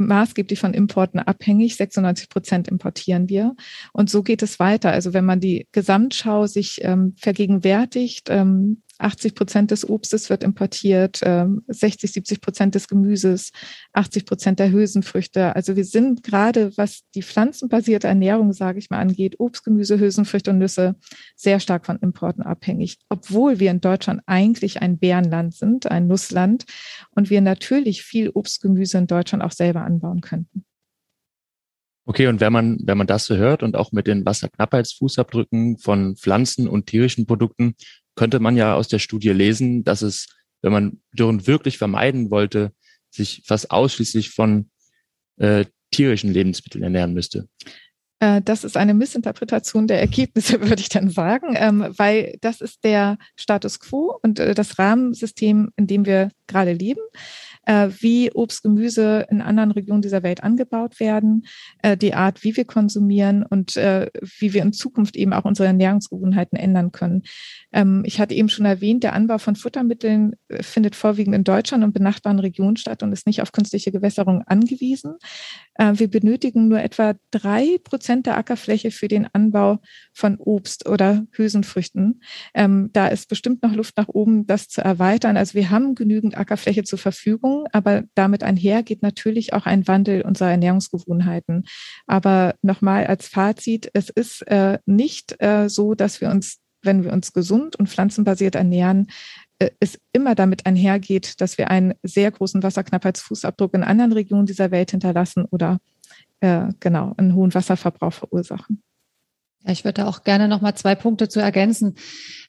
maßgeblich von Importen abhängig. 96 Prozent importieren wir. Und so geht es weiter. Also wenn man die Gesamtschau sich ähm, vergegenwärtigt, ähm, 80 Prozent des Obstes wird importiert, 60, ähm, 70 Prozent des Gemüses, 80 Prozent der Hülsenfrüchte. Also wir sind gerade, was die pflanzenbasierte Ernährung, sage ich mal, angeht, Obst, Gemüse, Hülsenfrüchte und Nüsse, sehr stark von Importen abhängig. Obwohl wir in Deutschland eigentlich ein Bärenland sind, ein Nussland und wir natürlich viel Obst, Gemüse in Deutschland auch selber anbauen könnten. Okay, und wenn man, wenn man das so hört und auch mit den Wasserknappheitsfußabdrücken von Pflanzen und tierischen Produkten könnte man ja aus der Studie lesen, dass es, wenn man Dürren wirklich vermeiden wollte, sich fast ausschließlich von äh, tierischen Lebensmitteln ernähren müsste. Äh, das ist eine Missinterpretation der Ergebnisse, würde ich dann sagen, ähm, weil das ist der Status quo und äh, das Rahmensystem, in dem wir gerade leben äh, wie Obst, Gemüse in anderen Regionen dieser Welt angebaut werden, äh, die Art, wie wir konsumieren und äh, wie wir in Zukunft eben auch unsere Ernährungsgewohnheiten ändern können. Ähm, ich hatte eben schon erwähnt, der Anbau von Futtermitteln äh, findet vorwiegend in Deutschland und benachbarten Regionen statt und ist nicht auf künstliche Gewässerung angewiesen. Äh, wir benötigen nur etwa drei Prozent der Ackerfläche für den Anbau von Obst oder Hülsenfrüchten. Ähm, da ist bestimmt noch Luft nach oben, das zu erweitern. Also wir haben genügend Ackerfläche zur Verfügung, aber damit einher geht natürlich auch ein Wandel unserer Ernährungsgewohnheiten. Aber nochmal als Fazit, es ist äh, nicht äh, so, dass wir uns wenn wir uns gesund und pflanzenbasiert ernähren, äh, es immer damit einhergeht, dass wir einen sehr großen Wasserknappheitsfußabdruck in anderen Regionen dieser Welt hinterlassen oder äh, genau einen hohen Wasserverbrauch verursachen. Ja, ich würde auch gerne noch mal zwei Punkte zu ergänzen.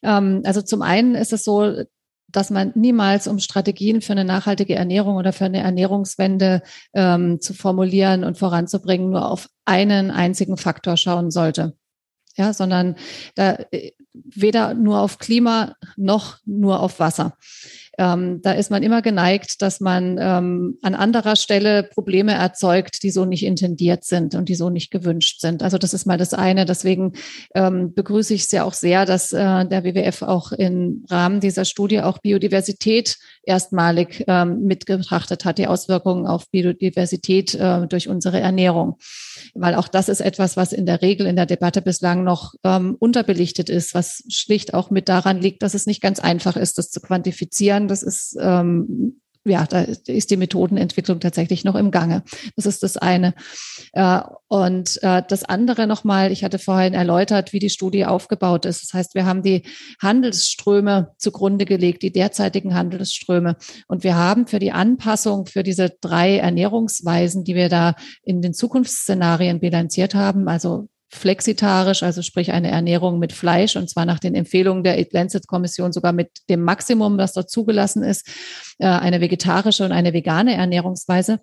Ähm, also zum einen ist es so, dass man niemals, um Strategien für eine nachhaltige Ernährung oder für eine Ernährungswende ähm, zu formulieren und voranzubringen, nur auf einen einzigen Faktor schauen sollte ja, sondern da äh, weder nur auf Klima noch nur auf Wasser. Ähm, da ist man immer geneigt, dass man ähm, an anderer Stelle Probleme erzeugt, die so nicht intendiert sind und die so nicht gewünscht sind. Also das ist mal das eine. Deswegen ähm, begrüße ich es ja auch sehr, dass äh, der WWF auch im Rahmen dieser Studie auch Biodiversität erstmalig ähm, mitgetrachtet hat, die Auswirkungen auf Biodiversität äh, durch unsere Ernährung. Weil auch das ist etwas, was in der Regel in der Debatte bislang noch ähm, unterbelichtet ist, was schlicht auch mit daran liegt, dass es nicht ganz einfach ist, das zu quantifizieren. Das ist ähm, ja, da ist die Methodenentwicklung tatsächlich noch im Gange. Das ist das eine. Äh, und äh, das andere nochmal, ich hatte vorhin erläutert, wie die Studie aufgebaut ist. Das heißt, wir haben die Handelsströme zugrunde gelegt, die derzeitigen Handelsströme. Und wir haben für die Anpassung für diese drei Ernährungsweisen, die wir da in den Zukunftsszenarien bilanziert haben, also flexitarisch, also sprich eine Ernährung mit Fleisch und zwar nach den Empfehlungen der Lancet-Kommission sogar mit dem Maximum, das dort zugelassen ist, äh, eine vegetarische und eine vegane Ernährungsweise,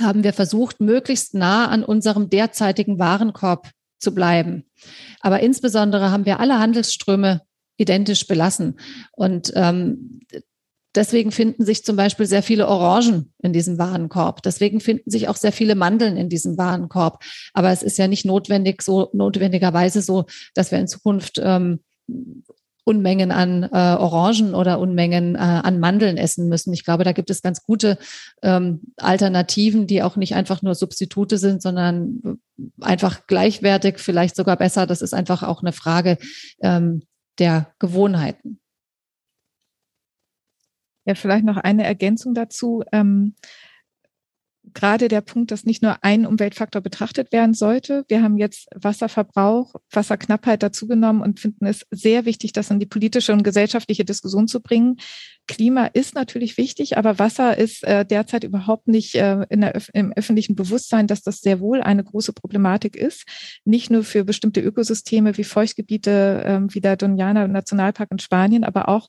haben wir versucht, möglichst nah an unserem derzeitigen Warenkorb zu bleiben. Aber insbesondere haben wir alle Handelsströme identisch belassen. Und ähm, Deswegen finden sich zum Beispiel sehr viele Orangen in diesem Warenkorb. Deswegen finden sich auch sehr viele Mandeln in diesem Warenkorb. Aber es ist ja nicht notwendig so, notwendigerweise so, dass wir in Zukunft ähm, Unmengen an äh, Orangen oder Unmengen äh, an Mandeln essen müssen. Ich glaube, da gibt es ganz gute ähm, Alternativen, die auch nicht einfach nur Substitute sind, sondern einfach gleichwertig, vielleicht sogar besser. Das ist einfach auch eine Frage ähm, der Gewohnheiten. Ja, vielleicht noch eine Ergänzung dazu. Ähm, gerade der Punkt, dass nicht nur ein Umweltfaktor betrachtet werden sollte. Wir haben jetzt Wasserverbrauch, Wasserknappheit dazugenommen und finden es sehr wichtig, das in die politische und gesellschaftliche Diskussion zu bringen. Klima ist natürlich wichtig, aber Wasser ist äh, derzeit überhaupt nicht äh, der, im öffentlichen Bewusstsein, dass das sehr wohl eine große Problematik ist. Nicht nur für bestimmte Ökosysteme wie Feuchtgebiete äh, wie der Doñana Nationalpark in Spanien, aber auch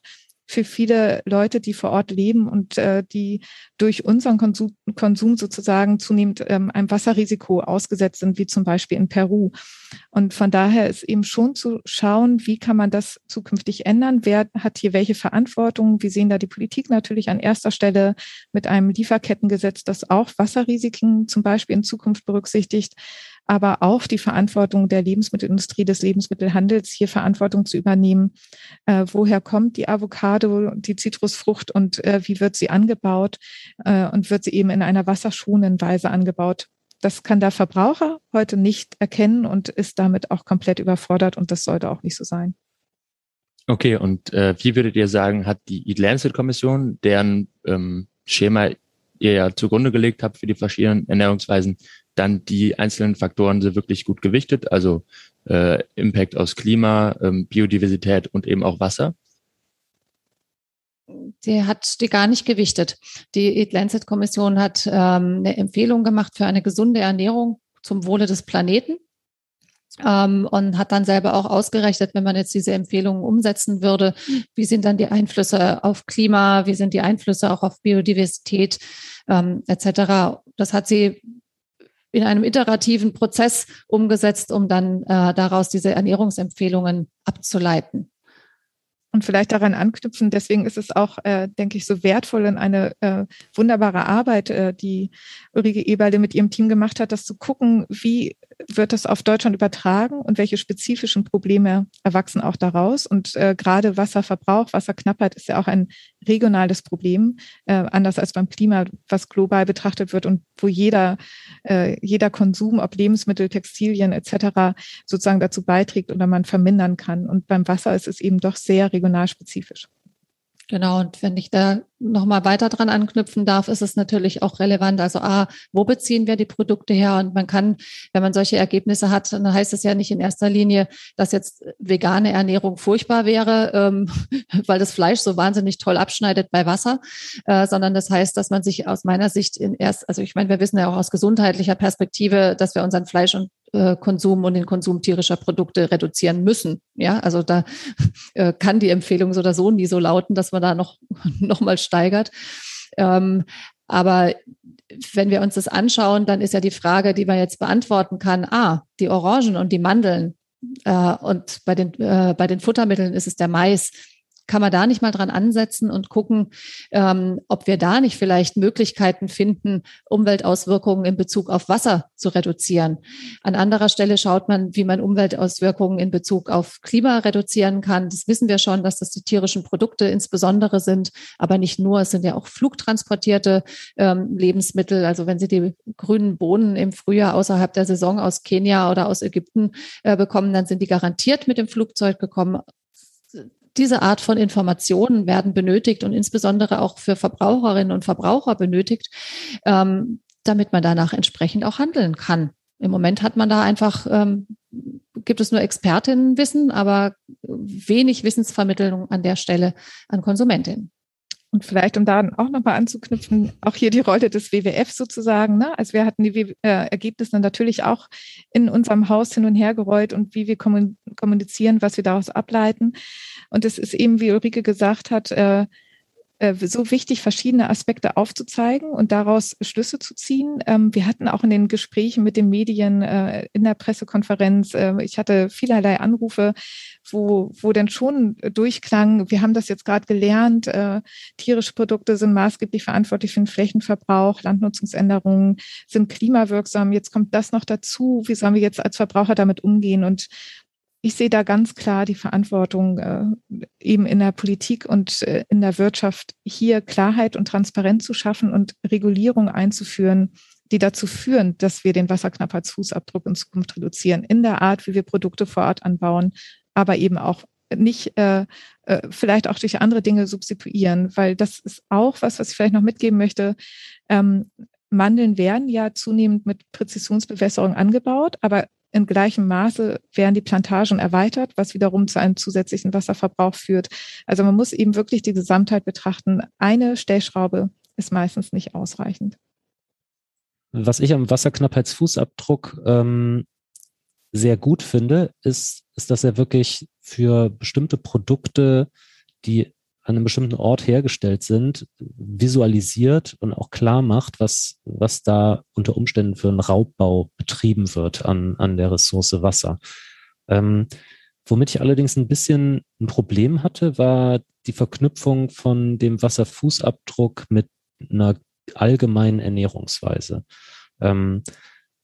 für viele Leute, die vor Ort leben und äh, die durch unseren Konsum, Konsum sozusagen zunehmend ähm, einem Wasserrisiko ausgesetzt sind, wie zum Beispiel in Peru. Und von daher ist eben schon zu schauen, wie kann man das zukünftig ändern? Wer hat hier welche Verantwortung? Wir sehen da die Politik natürlich an erster Stelle mit einem Lieferkettengesetz, das auch Wasserrisiken zum Beispiel in Zukunft berücksichtigt aber auch die Verantwortung der Lebensmittelindustrie, des Lebensmittelhandels, hier Verantwortung zu übernehmen. Äh, woher kommt die Avocado, die Zitrusfrucht und äh, wie wird sie angebaut? Äh, und wird sie eben in einer wasserschonenden Weise angebaut? Das kann der Verbraucher heute nicht erkennen und ist damit auch komplett überfordert und das sollte auch nicht so sein. Okay, und äh, wie würdet ihr sagen, hat die Eat Lancet Kommission, deren ähm, Schema ihr ja zugrunde gelegt habt für die verschiedenen Ernährungsweisen, dann die einzelnen Faktoren sind wirklich gut gewichtet, also äh, Impact aus Klima, ähm, Biodiversität und eben auch Wasser? Die hat die gar nicht gewichtet. Die Eat Lancet Kommission hat ähm, eine Empfehlung gemacht für eine gesunde Ernährung zum Wohle des Planeten. Ähm, und hat dann selber auch ausgerechnet, wenn man jetzt diese Empfehlungen umsetzen würde, wie sind dann die Einflüsse auf Klima, wie sind die Einflüsse auch auf Biodiversität ähm, etc. Das hat sie in einem iterativen Prozess umgesetzt, um dann äh, daraus diese Ernährungsempfehlungen abzuleiten. Und vielleicht daran anknüpfen, deswegen ist es auch, äh, denke ich, so wertvoll und eine äh, wunderbare Arbeit, äh, die Ulrike Eberle mit ihrem Team gemacht hat, das zu gucken, wie wird das auf Deutschland übertragen und welche spezifischen Probleme erwachsen auch daraus. Und äh, gerade Wasserverbrauch, Wasserknappheit ist ja auch ein regionales Problem, äh, anders als beim Klima, was global betrachtet wird und wo jeder, äh, jeder Konsum, ob Lebensmittel, Textilien etc., sozusagen dazu beiträgt oder man vermindern kann. Und beim Wasser ist es eben doch sehr regionalspezifisch. Genau, und wenn ich da nochmal weiter dran anknüpfen darf, ist es natürlich auch relevant. Also A, wo beziehen wir die Produkte her? Und man kann, wenn man solche Ergebnisse hat, dann heißt es ja nicht in erster Linie, dass jetzt vegane Ernährung furchtbar wäre, ähm, weil das Fleisch so wahnsinnig toll abschneidet bei Wasser, äh, sondern das heißt, dass man sich aus meiner Sicht in erst, also ich meine, wir wissen ja auch aus gesundheitlicher Perspektive, dass wir unseren Fleisch und äh, Konsum und den Konsum tierischer Produkte reduzieren müssen. Ja, also da äh, kann die Empfehlung so oder so nie so lauten, dass man da noch, noch mal steigert. Ähm, aber wenn wir uns das anschauen, dann ist ja die Frage, die man jetzt beantworten kann, ah, die Orangen und die Mandeln äh, und bei den, äh, bei den Futtermitteln ist es der Mais kann man da nicht mal dran ansetzen und gucken, ähm, ob wir da nicht vielleicht Möglichkeiten finden, Umweltauswirkungen in Bezug auf Wasser zu reduzieren. An anderer Stelle schaut man, wie man Umweltauswirkungen in Bezug auf Klima reduzieren kann. Das wissen wir schon, dass das die tierischen Produkte insbesondere sind, aber nicht nur. Es sind ja auch flugtransportierte ähm, Lebensmittel. Also wenn Sie die grünen Bohnen im Frühjahr außerhalb der Saison aus Kenia oder aus Ägypten äh, bekommen, dann sind die garantiert mit dem Flugzeug gekommen diese Art von Informationen werden benötigt und insbesondere auch für Verbraucherinnen und Verbraucher benötigt, ähm, damit man danach entsprechend auch handeln kann. Im Moment hat man da einfach, ähm, gibt es nur Expertinnenwissen, aber wenig Wissensvermittlung an der Stelle an Konsumentinnen. Und vielleicht, um da auch nochmal anzuknüpfen, auch hier die Rolle des WWF sozusagen. Ne? Also wir hatten die w äh, Ergebnisse natürlich auch in unserem Haus hin und her gerollt und wie wir kommunizieren, was wir daraus ableiten. Und es ist eben, wie Ulrike gesagt hat, äh, äh, so wichtig, verschiedene Aspekte aufzuzeigen und daraus Schlüsse zu ziehen. Ähm, wir hatten auch in den Gesprächen mit den Medien äh, in der Pressekonferenz, äh, ich hatte vielerlei Anrufe, wo, wo denn schon durchklang, wir haben das jetzt gerade gelernt, tierische Produkte sind maßgeblich verantwortlich für den Flächenverbrauch, Landnutzungsänderungen sind klimawirksam, jetzt kommt das noch dazu, wie sollen wir jetzt als Verbraucher damit umgehen? Und ich sehe da ganz klar die Verantwortung äh, eben in der Politik und äh, in der Wirtschaft, hier Klarheit und Transparenz zu schaffen und Regulierung einzuführen, die dazu führen, dass wir den Wasserknappheitsfußabdruck in Zukunft reduzieren, in der Art, wie wir Produkte vor Ort anbauen, aber eben auch nicht äh, äh, vielleicht auch durch andere Dinge substituieren, weil das ist auch was, was ich vielleicht noch mitgeben möchte. Ähm, Mandeln werden ja zunehmend mit Präzisionsbewässerung angebaut, aber in gleichem Maße werden die Plantagen erweitert, was wiederum zu einem zusätzlichen Wasserverbrauch führt. Also man muss eben wirklich die Gesamtheit betrachten. Eine Stellschraube ist meistens nicht ausreichend. Was ich am Wasserknappheitsfußabdruck ähm, sehr gut finde, ist, ist, dass er wirklich für bestimmte Produkte, die an einem bestimmten Ort hergestellt sind, visualisiert und auch klar macht, was, was da unter Umständen für einen Raubbau betrieben wird an, an der Ressource Wasser. Ähm, womit ich allerdings ein bisschen ein Problem hatte, war die Verknüpfung von dem Wasserfußabdruck mit einer allgemeinen Ernährungsweise. Ähm,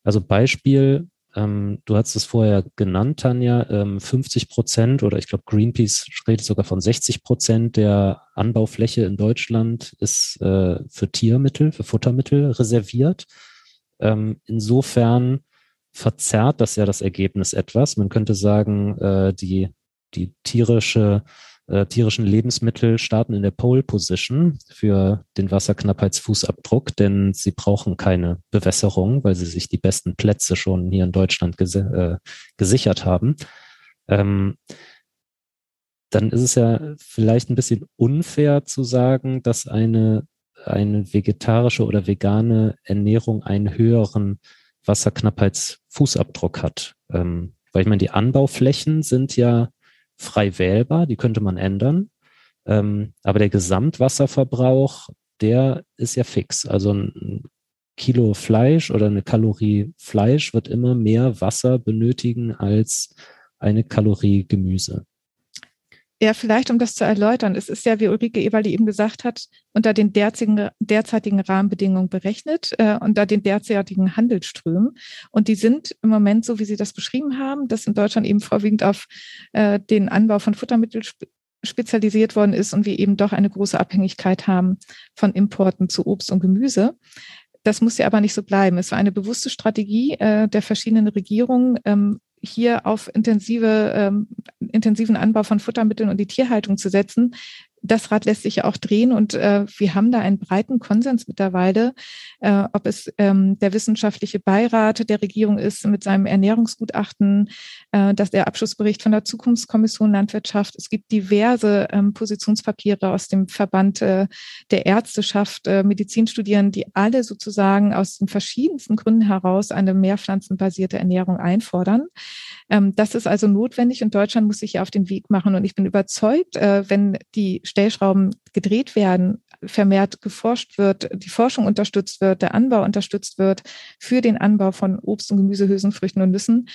also Beispiel, ähm, du hast es vorher genannt, Tanja, ähm, 50 Prozent oder ich glaube Greenpeace redet sogar von 60 Prozent der Anbaufläche in Deutschland ist äh, für Tiermittel, für Futtermittel reserviert. Ähm, insofern verzerrt das ja das Ergebnis etwas. Man könnte sagen, äh, die, die tierische äh, tierischen Lebensmittel starten in der Pole Position für den Wasserknappheitsfußabdruck, denn sie brauchen keine Bewässerung, weil sie sich die besten Plätze schon hier in Deutschland ges äh, gesichert haben. Ähm, dann ist es ja vielleicht ein bisschen unfair zu sagen, dass eine, eine vegetarische oder vegane Ernährung einen höheren Wasserknappheitsfußabdruck hat. Ähm, weil ich meine, die Anbauflächen sind ja frei wählbar, die könnte man ändern. Ähm, aber der Gesamtwasserverbrauch, der ist ja fix. Also ein Kilo Fleisch oder eine Kalorie Fleisch wird immer mehr Wasser benötigen als eine Kalorie Gemüse. Ja, vielleicht um das zu erläutern. Es ist ja, wie Ulrike Eberli eben gesagt hat, unter den derzeitigen, derzeitigen Rahmenbedingungen berechnet, äh, unter den derzeitigen Handelsströmen. Und die sind im Moment, so wie Sie das beschrieben haben, dass in Deutschland eben vorwiegend auf äh, den Anbau von Futtermitteln spezialisiert worden ist und wir eben doch eine große Abhängigkeit haben von Importen zu Obst und Gemüse. Das muss ja aber nicht so bleiben. Es war eine bewusste Strategie äh, der verschiedenen Regierungen, ähm, hier auf intensive, ähm, intensiven Anbau von Futtermitteln und die Tierhaltung zu setzen, das Rad lässt sich ja auch drehen und äh, wir haben da einen breiten Konsens mittlerweile, äh, ob es ähm, der wissenschaftliche Beirat der Regierung ist mit seinem Ernährungsgutachten, äh, dass der Abschlussbericht von der Zukunftskommission Landwirtschaft. Es gibt diverse ähm, Positionspapiere aus dem Verband äh, der Ärzteschaft, äh, Medizinstudierenden, die alle sozusagen aus den verschiedensten Gründen heraus eine mehrpflanzenbasierte Ernährung einfordern. Ähm, das ist also notwendig und Deutschland muss sich hier auf den Weg machen. Und ich bin überzeugt, äh, wenn die Stellschrauben gedreht werden, vermehrt geforscht wird, die Forschung unterstützt wird, der Anbau unterstützt wird für den Anbau von Obst und Gemüse, Hülsenfrüchten und Nüssen,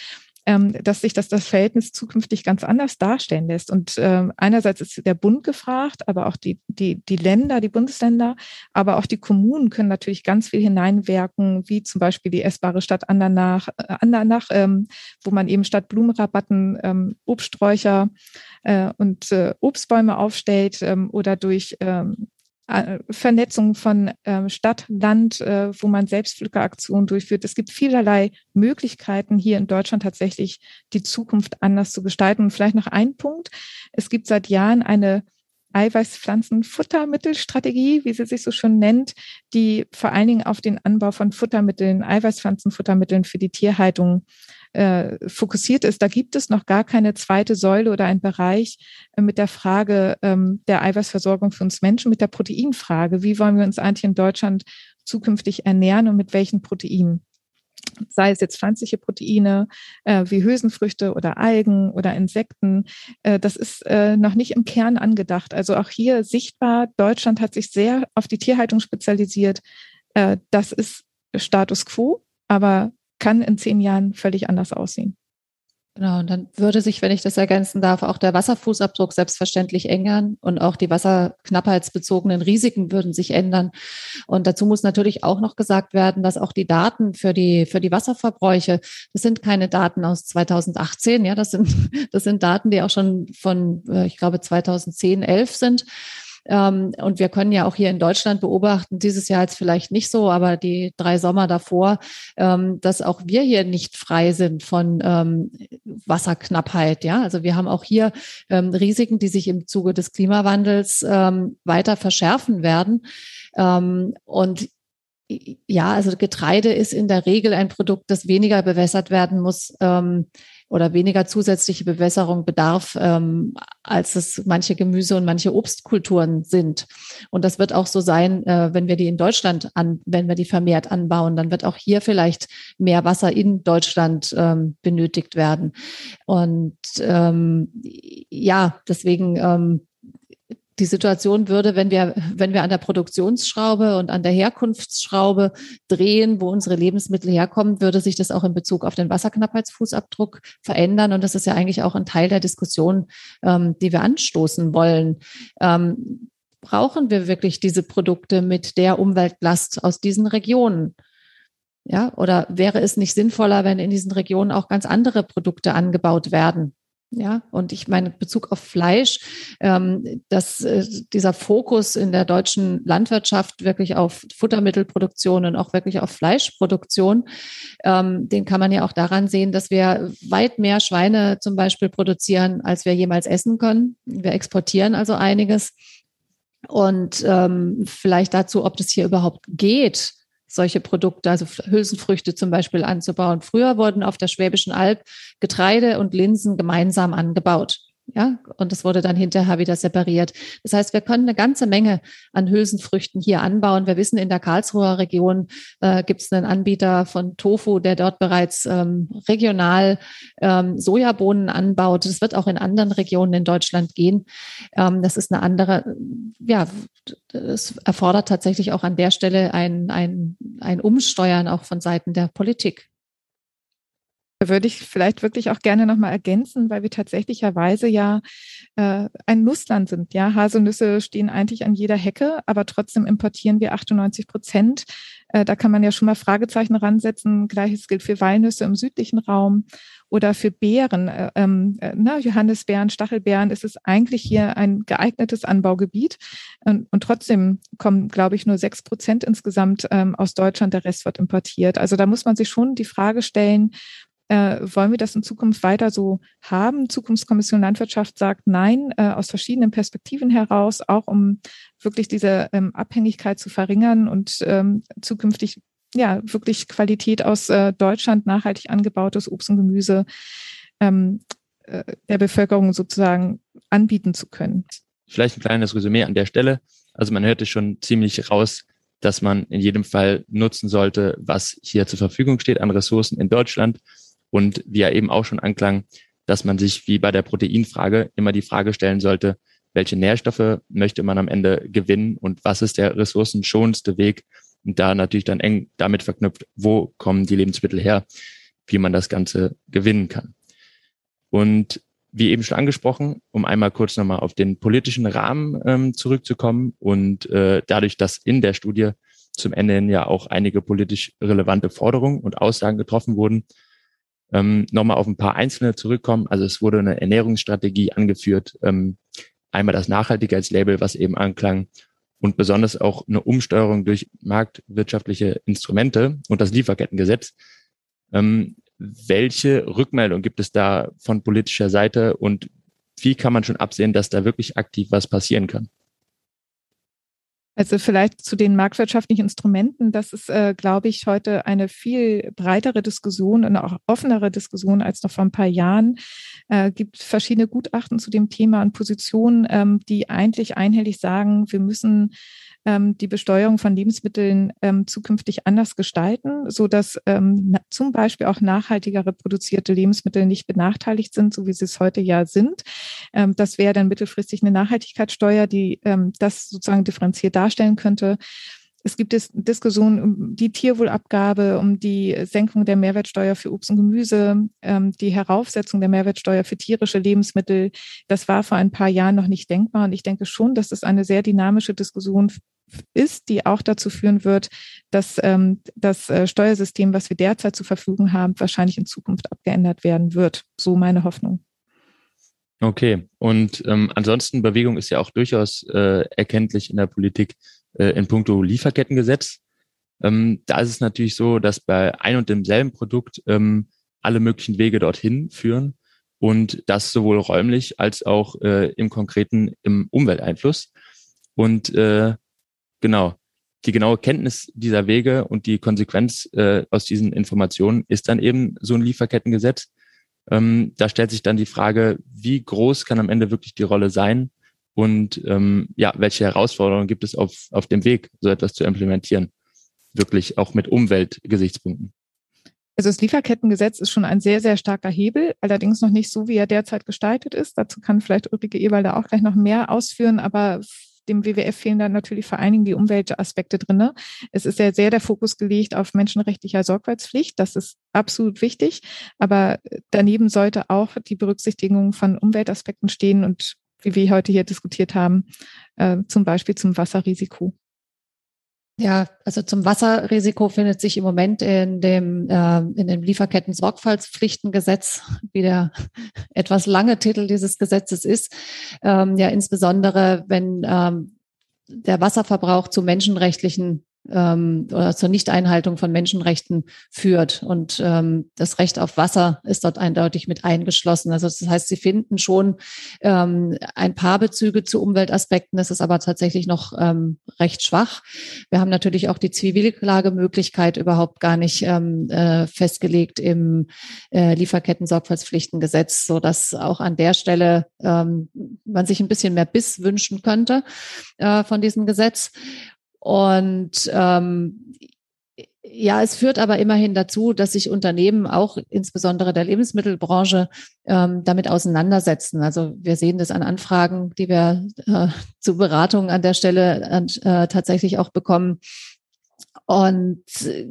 ähm, dass sich das, das Verhältnis zukünftig ganz anders darstellen lässt. Und ähm, einerseits ist der Bund gefragt, aber auch die, die, die Länder, die Bundesländer, aber auch die Kommunen können natürlich ganz viel hineinwirken, wie zum Beispiel die essbare Stadt Andernach, äh, Andernach ähm, wo man eben statt Blumenrabatten ähm, Obststräucher äh, und äh, Obstbäume aufstellt ähm, oder durch ähm, äh, Vernetzung von ähm, Stadt, Land, äh, wo man Selbstpflückeraktionen durchführt. Es gibt vielerlei Möglichkeiten, hier in Deutschland tatsächlich die Zukunft anders zu gestalten. Und vielleicht noch ein Punkt. Es gibt seit Jahren eine Eiweißpflanzenfuttermittelstrategie, wie sie sich so schön nennt, die vor allen Dingen auf den Anbau von Futtermitteln, Eiweißpflanzenfuttermitteln für die Tierhaltung äh, fokussiert ist. Da gibt es noch gar keine zweite Säule oder ein Bereich äh, mit der Frage ähm, der Eiweißversorgung für uns Menschen, mit der Proteinfrage. Wie wollen wir uns eigentlich in Deutschland zukünftig ernähren und mit welchen Proteinen? sei es jetzt pflanzliche Proteine äh, wie Hülsenfrüchte oder Algen oder Insekten. Äh, das ist äh, noch nicht im Kern angedacht. Also auch hier sichtbar, Deutschland hat sich sehr auf die Tierhaltung spezialisiert. Äh, das ist Status quo, aber kann in zehn Jahren völlig anders aussehen. Genau, und dann würde sich, wenn ich das ergänzen darf, auch der Wasserfußabdruck selbstverständlich ändern und auch die wasserknappheitsbezogenen Risiken würden sich ändern. Und dazu muss natürlich auch noch gesagt werden, dass auch die Daten für die, für die Wasserverbräuche, das sind keine Daten aus 2018, ja, das sind, das sind Daten, die auch schon von, äh, ich glaube, 2010, 11 sind. Ähm, und wir können ja auch hier in Deutschland beobachten, dieses Jahr jetzt vielleicht nicht so, aber die drei Sommer davor, ähm, dass auch wir hier nicht frei sind von ähm, Wasserknappheit. Ja, also wir haben auch hier Risiken, die sich im Zuge des Klimawandels weiter verschärfen werden. Und ja, also Getreide ist in der Regel ein Produkt, das weniger bewässert werden muss. Ähm, oder weniger zusätzliche Bewässerung bedarf, ähm, als es manche Gemüse und manche Obstkulturen sind. Und das wird auch so sein, äh, wenn wir die in Deutschland an, wenn wir die vermehrt anbauen, dann wird auch hier vielleicht mehr Wasser in Deutschland ähm, benötigt werden. Und ähm, ja, deswegen ähm, die Situation würde, wenn wir, wenn wir an der Produktionsschraube und an der Herkunftsschraube drehen, wo unsere Lebensmittel herkommen, würde sich das auch in Bezug auf den Wasserknappheitsfußabdruck verändern. Und das ist ja eigentlich auch ein Teil der Diskussion, ähm, die wir anstoßen wollen. Ähm, brauchen wir wirklich diese Produkte mit der Umweltlast aus diesen Regionen? Ja, oder wäre es nicht sinnvoller, wenn in diesen Regionen auch ganz andere Produkte angebaut werden? Ja, und ich meine, Bezug auf Fleisch, ähm, dass äh, dieser Fokus in der deutschen Landwirtschaft wirklich auf Futtermittelproduktion und auch wirklich auf Fleischproduktion, ähm, den kann man ja auch daran sehen, dass wir weit mehr Schweine zum Beispiel produzieren, als wir jemals essen können. Wir exportieren also einiges. Und ähm, vielleicht dazu, ob das hier überhaupt geht, solche Produkte, also Hülsenfrüchte zum Beispiel anzubauen. Früher wurden auf der Schwäbischen Alb Getreide und Linsen gemeinsam angebaut. Ja, und das wurde dann hinterher wieder separiert. Das heißt, wir können eine ganze Menge an Hülsenfrüchten hier anbauen. Wir wissen, in der Karlsruher Region äh, gibt es einen Anbieter von Tofu, der dort bereits ähm, regional ähm, Sojabohnen anbaut. Das wird auch in anderen Regionen in Deutschland gehen. Ähm, das ist eine andere, ja, es erfordert tatsächlich auch an der Stelle ein, ein, ein Umsteuern auch von Seiten der Politik. Würde ich vielleicht wirklich auch gerne nochmal ergänzen, weil wir tatsächlicherweise ja äh, ein Nussland sind. Ja, Haselnüsse stehen eigentlich an jeder Hecke, aber trotzdem importieren wir 98 Prozent. Äh, da kann man ja schon mal Fragezeichen ransetzen. Gleiches gilt für Walnüsse im südlichen Raum oder für Beeren, äh, ähm, äh, na, Johannisbeeren, Stachelbeeren, ist es eigentlich hier ein geeignetes Anbaugebiet. Und, und trotzdem kommen, glaube ich, nur sechs Prozent insgesamt ähm, aus Deutschland. Der Rest wird importiert. Also da muss man sich schon die Frage stellen, äh, wollen wir das in Zukunft weiter so haben? Zukunftskommission Landwirtschaft sagt nein, äh, aus verschiedenen Perspektiven heraus, auch um wirklich diese ähm, Abhängigkeit zu verringern und ähm, zukünftig ja wirklich Qualität aus äh, Deutschland nachhaltig angebautes Obst und Gemüse ähm, äh, der Bevölkerung sozusagen anbieten zu können. Vielleicht ein kleines Resümee an der Stelle. Also man hörte schon ziemlich raus, dass man in jedem Fall nutzen sollte, was hier zur Verfügung steht an Ressourcen in Deutschland und wie er eben auch schon anklang, dass man sich wie bei der Proteinfrage immer die Frage stellen sollte, welche Nährstoffe möchte man am Ende gewinnen und was ist der ressourcenschonendste Weg? Und da natürlich dann eng damit verknüpft, wo kommen die Lebensmittel her, wie man das Ganze gewinnen kann. Und wie eben schon angesprochen, um einmal kurz nochmal auf den politischen Rahmen ähm, zurückzukommen und äh, dadurch, dass in der Studie zum Ende hin ja auch einige politisch relevante Forderungen und Aussagen getroffen wurden, ähm, nochmal auf ein paar einzelne zurückkommen. Also es wurde eine Ernährungsstrategie angeführt, ähm, einmal das Nachhaltigkeitslabel, was eben anklang, und besonders auch eine Umsteuerung durch marktwirtschaftliche Instrumente und das Lieferkettengesetz. Ähm, welche Rückmeldung gibt es da von politischer Seite und wie kann man schon absehen, dass da wirklich aktiv was passieren kann? Also vielleicht zu den marktwirtschaftlichen Instrumenten. Das ist, äh, glaube ich, heute eine viel breitere Diskussion und auch offenere Diskussion als noch vor ein paar Jahren. Äh, gibt verschiedene Gutachten zu dem Thema und Positionen, ähm, die eigentlich einhellig sagen, wir müssen ähm, die Besteuerung von Lebensmitteln ähm, zukünftig anders gestalten, so dass ähm, zum Beispiel auch nachhaltigere produzierte Lebensmittel nicht benachteiligt sind, so wie sie es heute ja sind. Ähm, das wäre dann mittelfristig eine Nachhaltigkeitssteuer, die ähm, das sozusagen differenziert darstellen könnte. es gibt Dis Diskussionen um die Tierwohlabgabe, um die Senkung der Mehrwertsteuer für Obst und Gemüse, ähm, die Heraufsetzung der Mehrwertsteuer für tierische Lebensmittel. Das war vor ein paar Jahren noch nicht denkbar. Und ich denke schon, dass es eine sehr dynamische Diskussion ist, die auch dazu führen wird, dass ähm, das äh, Steuersystem, was wir derzeit zur Verfügung haben, wahrscheinlich in Zukunft abgeändert werden wird. So meine Hoffnung. Okay, und ähm, ansonsten Bewegung ist ja auch durchaus äh, erkenntlich in der Politik äh, in puncto Lieferkettengesetz. Ähm, da ist es natürlich so, dass bei ein und demselben Produkt ähm, alle möglichen Wege dorthin führen und das sowohl räumlich als auch äh, im konkreten im Umwelteinfluss. Und äh, genau, die genaue Kenntnis dieser Wege und die Konsequenz äh, aus diesen Informationen ist dann eben so ein Lieferkettengesetz. Ähm, da stellt sich dann die Frage, wie groß kann am Ende wirklich die Rolle sein und ähm, ja, welche Herausforderungen gibt es auf, auf dem Weg, so etwas zu implementieren, wirklich auch mit Umweltgesichtspunkten? Also das Lieferkettengesetz ist schon ein sehr, sehr starker Hebel, allerdings noch nicht so, wie er derzeit gestaltet ist. Dazu kann vielleicht Ulrike Ewalder auch gleich noch mehr ausführen, aber dem WWF fehlen da natürlich vor allen Dingen die Umweltaspekte drin. Es ist ja sehr der Fokus gelegt auf menschenrechtlicher Sorgfaltspflicht. Das ist absolut wichtig. Aber daneben sollte auch die Berücksichtigung von Umweltaspekten stehen und wie wir heute hier diskutiert haben, äh, zum Beispiel zum Wasserrisiko. Ja, also zum Wasserrisiko findet sich im Moment in dem, äh, in dem Lieferketten-Sorgfaltspflichtengesetz, wie der etwas lange Titel dieses Gesetzes ist, ähm, ja insbesondere, wenn ähm, der Wasserverbrauch zu menschenrechtlichen ähm, oder zur Nichteinhaltung von Menschenrechten führt. Und ähm, das Recht auf Wasser ist dort eindeutig mit eingeschlossen. Also das heißt, Sie finden schon ähm, ein paar Bezüge zu Umweltaspekten. Es ist aber tatsächlich noch ähm, recht schwach. Wir haben natürlich auch die Zivilklagemöglichkeit überhaupt gar nicht ähm, äh, festgelegt im äh, Lieferketten-Sorgfaltspflichtengesetz, so dass auch an der Stelle ähm, man sich ein bisschen mehr Biss wünschen könnte äh, von diesem Gesetz. Und ähm, ja, es führt aber immerhin dazu, dass sich Unternehmen auch insbesondere der Lebensmittelbranche ähm, damit auseinandersetzen. Also wir sehen das an Anfragen, die wir äh, zu Beratungen an der Stelle äh, tatsächlich auch bekommen, und äh,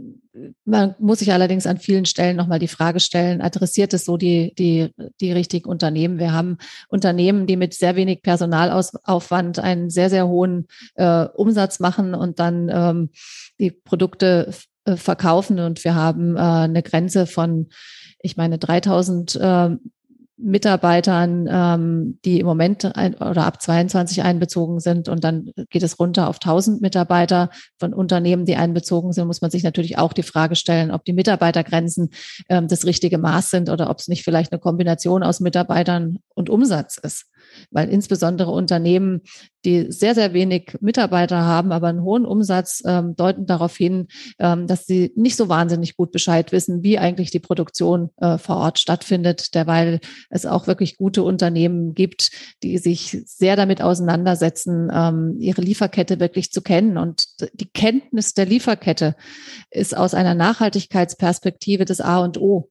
man muss sich allerdings an vielen Stellen nochmal die Frage stellen, adressiert es so die, die, die richtigen Unternehmen? Wir haben Unternehmen, die mit sehr wenig Personalaufwand einen sehr, sehr hohen äh, Umsatz machen und dann ähm, die Produkte äh, verkaufen. Und wir haben äh, eine Grenze von, ich meine, 3000 äh, Mitarbeitern, ähm, die im Moment ein, oder ab 22 einbezogen sind und dann geht es runter auf 1000 Mitarbeiter. Von Unternehmen, die einbezogen sind, muss man sich natürlich auch die Frage stellen, ob die Mitarbeitergrenzen ähm, das richtige Maß sind oder ob es nicht vielleicht eine Kombination aus Mitarbeitern und Umsatz ist weil insbesondere Unternehmen, die sehr, sehr wenig Mitarbeiter haben, aber einen hohen Umsatz, ähm, deuten darauf hin, ähm, dass sie nicht so wahnsinnig gut Bescheid wissen, wie eigentlich die Produktion äh, vor Ort stattfindet, derweil es auch wirklich gute Unternehmen gibt, die sich sehr damit auseinandersetzen, ähm, ihre Lieferkette wirklich zu kennen. Und die Kenntnis der Lieferkette ist aus einer Nachhaltigkeitsperspektive das A und O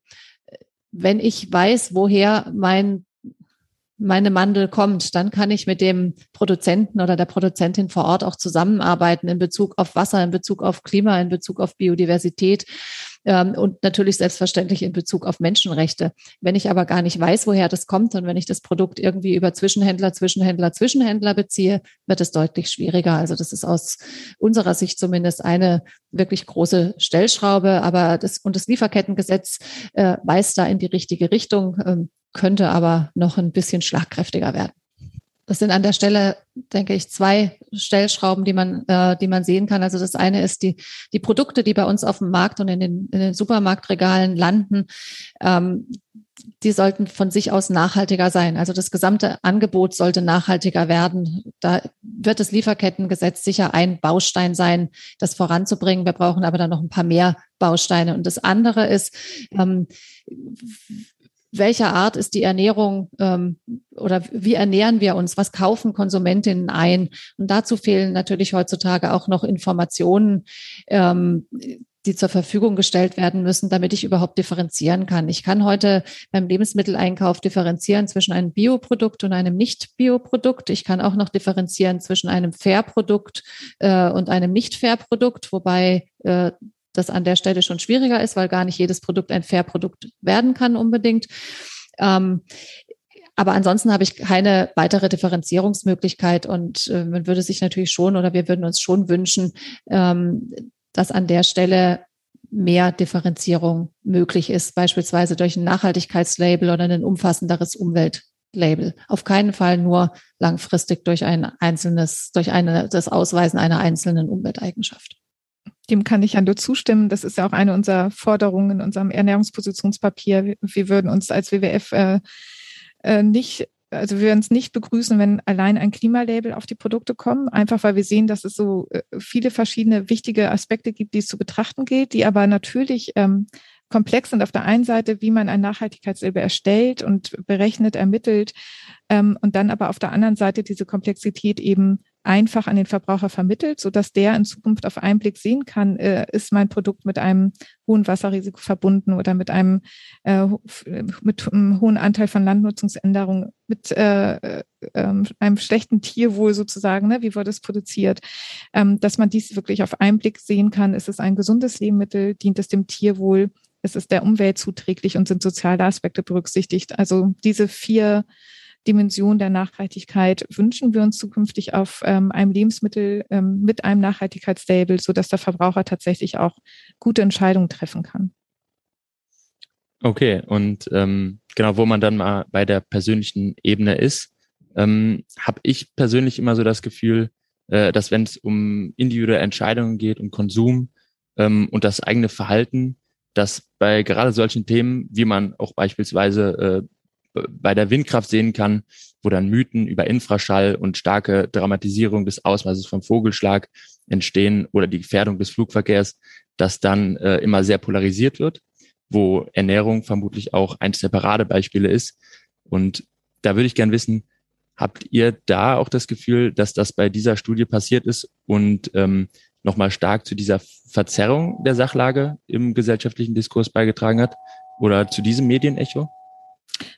wenn ich weiß, woher mein meine Mandel kommt, dann kann ich mit dem Produzenten oder der Produzentin vor Ort auch zusammenarbeiten in Bezug auf Wasser, in Bezug auf Klima, in Bezug auf Biodiversität ähm, und natürlich selbstverständlich in Bezug auf Menschenrechte. Wenn ich aber gar nicht weiß, woher das kommt und wenn ich das Produkt irgendwie über Zwischenhändler, Zwischenhändler, Zwischenhändler beziehe, wird es deutlich schwieriger. Also das ist aus unserer Sicht zumindest eine wirklich große Stellschraube, aber das und das Lieferkettengesetz äh, weist da in die richtige Richtung. Ähm, könnte aber noch ein bisschen schlagkräftiger werden. Das sind an der Stelle, denke ich, zwei Stellschrauben, die man, äh, die man sehen kann. Also das eine ist die, die Produkte, die bei uns auf dem Markt und in den, in den Supermarktregalen landen. Ähm, die sollten von sich aus nachhaltiger sein. Also das gesamte Angebot sollte nachhaltiger werden. Da wird das Lieferkettengesetz sicher ein Baustein sein, das voranzubringen. Wir brauchen aber dann noch ein paar mehr Bausteine. Und das andere ist, ähm, welcher Art ist die Ernährung ähm, oder wie ernähren wir uns? Was kaufen Konsumentinnen ein? Und dazu fehlen natürlich heutzutage auch noch Informationen. Ähm, die zur Verfügung gestellt werden müssen, damit ich überhaupt differenzieren kann. Ich kann heute beim Lebensmitteleinkauf differenzieren zwischen einem Bioprodukt und einem Nicht-Bioprodukt. Ich kann auch noch differenzieren zwischen einem Fair-Produkt äh, und einem Nicht-Fair-Produkt, wobei äh, das an der Stelle schon schwieriger ist, weil gar nicht jedes Produkt ein Fair-Produkt werden kann unbedingt. Ähm, aber ansonsten habe ich keine weitere Differenzierungsmöglichkeit und äh, man würde sich natürlich schon oder wir würden uns schon wünschen, ähm, dass an der Stelle mehr Differenzierung möglich ist, beispielsweise durch ein Nachhaltigkeitslabel oder ein umfassenderes Umweltlabel. Auf keinen Fall nur langfristig durch ein einzelnes, durch eine, das Ausweisen einer einzelnen Umwelteigenschaft. Dem kann ich ja nur zustimmen. Das ist ja auch eine unserer Forderungen in unserem Ernährungspositionspapier. Wir würden uns als WWF äh, äh, nicht, also wir würden es nicht begrüßen, wenn allein ein Klimalabel auf die Produkte kommen, einfach weil wir sehen, dass es so äh, viele verschiedene wichtige Aspekte gibt, die es zu betrachten gilt, die aber natürlich ähm, komplex sind. Auf der einen Seite, wie man ein Nachhaltigkeitslabel erstellt und berechnet, ermittelt ähm, und dann aber auf der anderen Seite diese Komplexität eben einfach an den Verbraucher vermittelt, so dass der in Zukunft auf einen Blick sehen kann, äh, ist mein Produkt mit einem hohen Wasserrisiko verbunden oder mit einem äh, mit einem hohen Anteil von Landnutzungsänderungen, mit äh, äh, einem schlechten Tierwohl sozusagen, ne, wie wurde es produziert, ähm, dass man dies wirklich auf einen Blick sehen kann, ist es ein gesundes Lebensmittel, dient es dem Tierwohl, ist es der Umwelt zuträglich und sind soziale Aspekte berücksichtigt. Also diese vier Dimension der Nachhaltigkeit wünschen wir uns zukünftig auf ähm, einem Lebensmittel ähm, mit einem Nachhaltigkeitslabel, so dass der Verbraucher tatsächlich auch gute Entscheidungen treffen kann. Okay, und ähm, genau, wo man dann mal bei der persönlichen Ebene ist, ähm, habe ich persönlich immer so das Gefühl, äh, dass wenn es um individuelle Entscheidungen geht, um Konsum ähm, und das eigene Verhalten, dass bei gerade solchen Themen, wie man auch beispielsweise äh, bei der Windkraft sehen kann, wo dann Mythen über Infraschall und starke Dramatisierung des Ausmaßes vom Vogelschlag entstehen oder die Gefährdung des Flugverkehrs, das dann äh, immer sehr polarisiert wird, wo Ernährung vermutlich auch eines der Paradebeispiele ist. Und da würde ich gern wissen, habt ihr da auch das Gefühl, dass das bei dieser Studie passiert ist und ähm, nochmal stark zu dieser Verzerrung der Sachlage im gesellschaftlichen Diskurs beigetragen hat oder zu diesem Medienecho?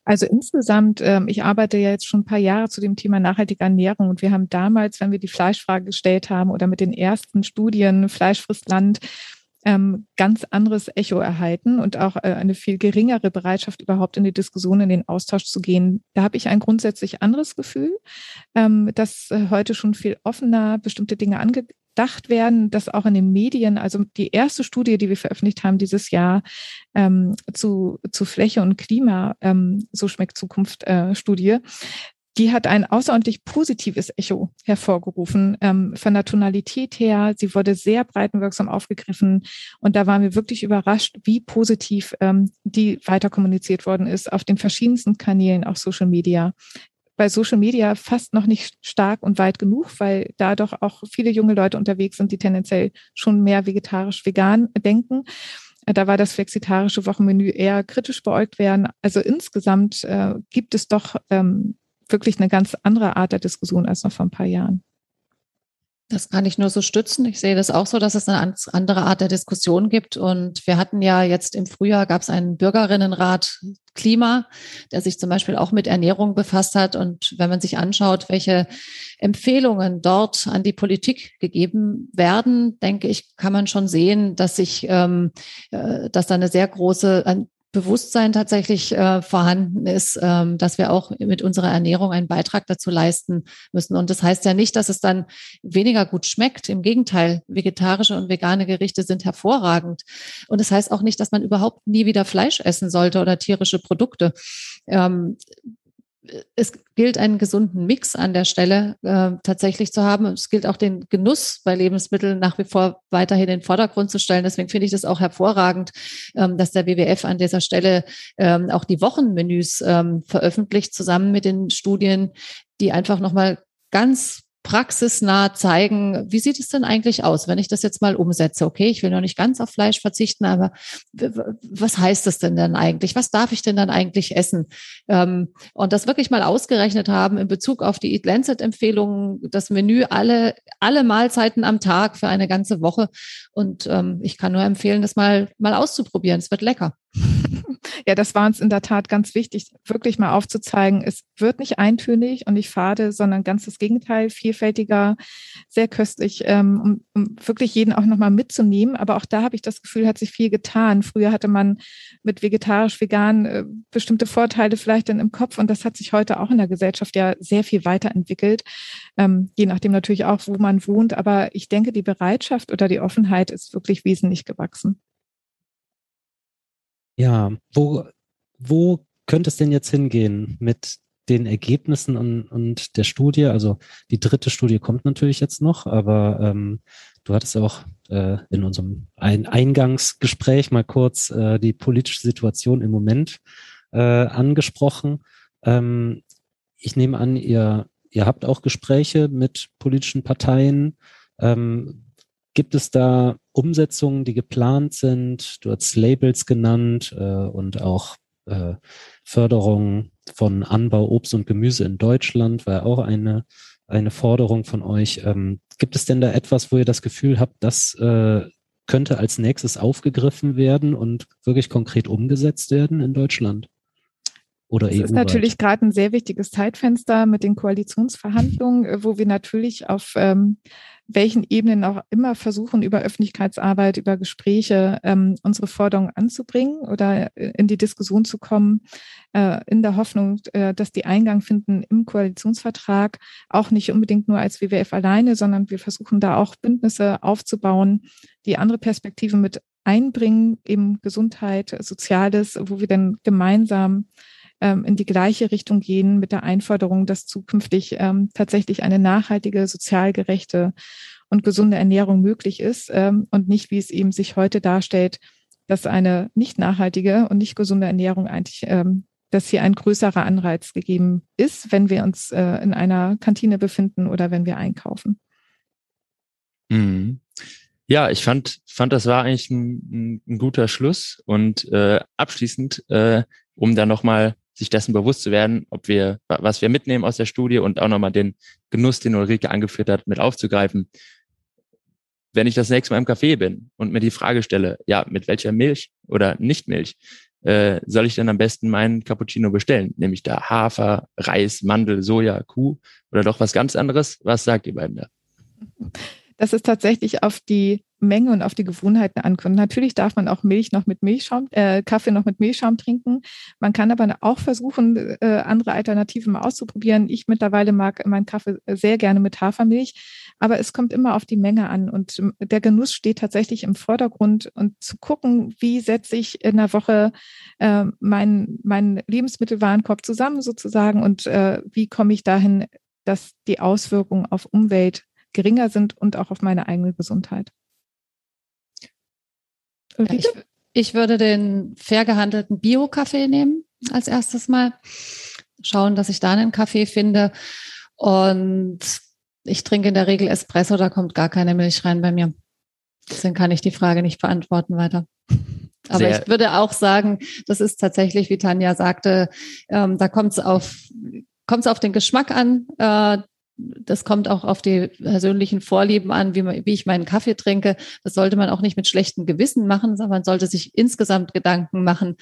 Also insgesamt, ähm, ich arbeite ja jetzt schon ein paar Jahre zu dem Thema nachhaltige Ernährung und wir haben damals, wenn wir die Fleischfrage gestellt haben oder mit den ersten Studien Fleisch frisst Land, ähm, ganz anderes Echo erhalten und auch äh, eine viel geringere Bereitschaft, überhaupt in die Diskussion, in den Austausch zu gehen. Da habe ich ein grundsätzlich anderes Gefühl, ähm, dass äh, heute schon viel offener bestimmte Dinge ange gedacht werden, dass auch in den Medien, also die erste Studie, die wir veröffentlicht haben dieses Jahr ähm, zu, zu Fläche und Klima, ähm, so schmeckt Zukunft äh, Studie, die hat ein außerordentlich positives Echo hervorgerufen, ähm, von der Tonalität her. Sie wurde sehr breitenwirksam aufgegriffen und da waren wir wirklich überrascht, wie positiv ähm, die weiter kommuniziert worden ist auf den verschiedensten Kanälen, auch Social Media bei Social Media fast noch nicht stark und weit genug, weil da doch auch viele junge Leute unterwegs sind, die tendenziell schon mehr vegetarisch-vegan denken. Äh, da war das flexitarische Wochenmenü eher kritisch beäugt werden. Also insgesamt äh, gibt es doch ähm, wirklich eine ganz andere Art der Diskussion als noch vor ein paar Jahren. Das kann ich nur so stützen. Ich sehe das auch so, dass es eine andere Art der Diskussion gibt. Und wir hatten ja jetzt im Frühjahr gab es einen Bürgerinnenrat Klima, der sich zum Beispiel auch mit Ernährung befasst hat. Und wenn man sich anschaut, welche Empfehlungen dort an die Politik gegeben werden, denke ich, kann man schon sehen, dass sich, ähm, äh, dass da eine sehr große, Bewusstsein tatsächlich äh, vorhanden ist, ähm, dass wir auch mit unserer Ernährung einen Beitrag dazu leisten müssen. Und das heißt ja nicht, dass es dann weniger gut schmeckt. Im Gegenteil, vegetarische und vegane Gerichte sind hervorragend. Und das heißt auch nicht, dass man überhaupt nie wieder Fleisch essen sollte oder tierische Produkte. Ähm, es gilt einen gesunden Mix an der Stelle äh, tatsächlich zu haben. Es gilt auch den Genuss bei Lebensmitteln nach wie vor weiterhin in den Vordergrund zu stellen. Deswegen finde ich das auch hervorragend, ähm, dass der WWF an dieser Stelle ähm, auch die Wochenmenüs ähm, veröffentlicht, zusammen mit den Studien, die einfach nochmal ganz praxisnah zeigen, wie sieht es denn eigentlich aus, wenn ich das jetzt mal umsetze? Okay, ich will noch nicht ganz auf Fleisch verzichten, aber was heißt das denn dann eigentlich? Was darf ich denn dann eigentlich essen? Ähm, und das wirklich mal ausgerechnet haben in Bezug auf die Eat Lancet Empfehlungen, das Menü alle, alle Mahlzeiten am Tag für eine ganze Woche. Und ähm, ich kann nur empfehlen, das mal, mal auszuprobieren. Es wird lecker. Ja, das war uns in der Tat ganz wichtig, wirklich mal aufzuzeigen, es wird nicht eintönig und nicht fade, sondern ganz das Gegenteil, vielfältiger, sehr köstlich, ähm, um, um wirklich jeden auch nochmal mitzunehmen. Aber auch da habe ich das Gefühl, hat sich viel getan. Früher hatte man mit vegetarisch, vegan äh, bestimmte Vorteile vielleicht dann im Kopf und das hat sich heute auch in der Gesellschaft ja sehr viel weiterentwickelt, ähm, je nachdem natürlich auch, wo man wohnt. Aber ich denke, die Bereitschaft oder die Offenheit ist wirklich wesentlich gewachsen. Ja, wo, wo könnte es denn jetzt hingehen mit den Ergebnissen und, und der Studie? Also die dritte Studie kommt natürlich jetzt noch, aber ähm, du hattest auch äh, in unserem Ein Eingangsgespräch mal kurz äh, die politische Situation im Moment äh, angesprochen. Ähm, ich nehme an, ihr, ihr habt auch Gespräche mit politischen Parteien. Ähm, Gibt es da Umsetzungen, die geplant sind? Du hast Labels genannt äh, und auch äh, Förderung von Anbau Obst und Gemüse in Deutschland war auch eine, eine Forderung von euch. Ähm, gibt es denn da etwas, wo ihr das Gefühl habt, das äh, könnte als nächstes aufgegriffen werden und wirklich konkret umgesetzt werden in Deutschland? Oder das EU ist natürlich gerade ein sehr wichtiges Zeitfenster mit den Koalitionsverhandlungen, wo wir natürlich auf ähm, welchen Ebenen auch immer versuchen, über Öffentlichkeitsarbeit, über Gespräche ähm, unsere Forderungen anzubringen oder äh, in die Diskussion zu kommen, äh, in der Hoffnung, äh, dass die Eingang finden im Koalitionsvertrag, auch nicht unbedingt nur als WWF alleine, sondern wir versuchen da auch Bündnisse aufzubauen, die andere Perspektiven mit einbringen, eben Gesundheit, Soziales, wo wir dann gemeinsam ähm, in die gleiche Richtung gehen mit der Einforderung, dass zukünftig ähm, tatsächlich eine nachhaltige, sozial gerechte und gesunde Ernährung möglich ist ähm, und nicht, wie es eben sich heute darstellt, dass eine nicht nachhaltige und nicht gesunde Ernährung eigentlich, ähm, dass hier ein größerer Anreiz gegeben ist, wenn wir uns äh, in einer Kantine befinden oder wenn wir einkaufen. Mhm. Ja, ich fand, fand, das war eigentlich ein, ein guter Schluss. Und äh, abschließend, äh, um da nochmal sich dessen bewusst zu werden, ob wir, was wir mitnehmen aus der Studie und auch nochmal den Genuss, den Ulrike angeführt hat, mit aufzugreifen. Wenn ich das nächste Mal im Café bin und mir die Frage stelle, ja, mit welcher Milch oder Nicht-Milch äh, soll ich denn am besten meinen Cappuccino bestellen? Nämlich da Hafer, Reis, Mandel, Soja, Kuh oder doch was ganz anderes? Was sagt ihr beiden da? Das ist tatsächlich auf die Menge und auf die Gewohnheiten ankommt. Natürlich darf man auch Milch noch mit Milchschaum, äh, Kaffee noch mit Milchschaum trinken. Man kann aber auch versuchen, äh, andere Alternativen mal auszuprobieren. Ich mittlerweile mag meinen Kaffee sehr gerne mit Hafermilch, aber es kommt immer auf die Menge an und der Genuss steht tatsächlich im Vordergrund und zu gucken, wie setze ich in der Woche äh, meinen mein Lebensmittelwarenkorb zusammen sozusagen und äh, wie komme ich dahin, dass die Auswirkungen auf Umwelt geringer sind und auch auf meine eigene Gesundheit. Ich, ich würde den fair gehandelten Bio-Kaffee nehmen als erstes Mal. Schauen, dass ich da einen Kaffee finde. Und ich trinke in der Regel Espresso, da kommt gar keine Milch rein bei mir. Deswegen kann ich die Frage nicht beantworten weiter. Aber Sehr ich würde auch sagen, das ist tatsächlich, wie Tanja sagte, ähm, da kommt es auf, kommt es auf den Geschmack an. Äh, das kommt auch auf die persönlichen Vorlieben an, wie, man, wie ich meinen Kaffee trinke. Das sollte man auch nicht mit schlechtem Gewissen machen, sondern man sollte sich insgesamt Gedanken machen,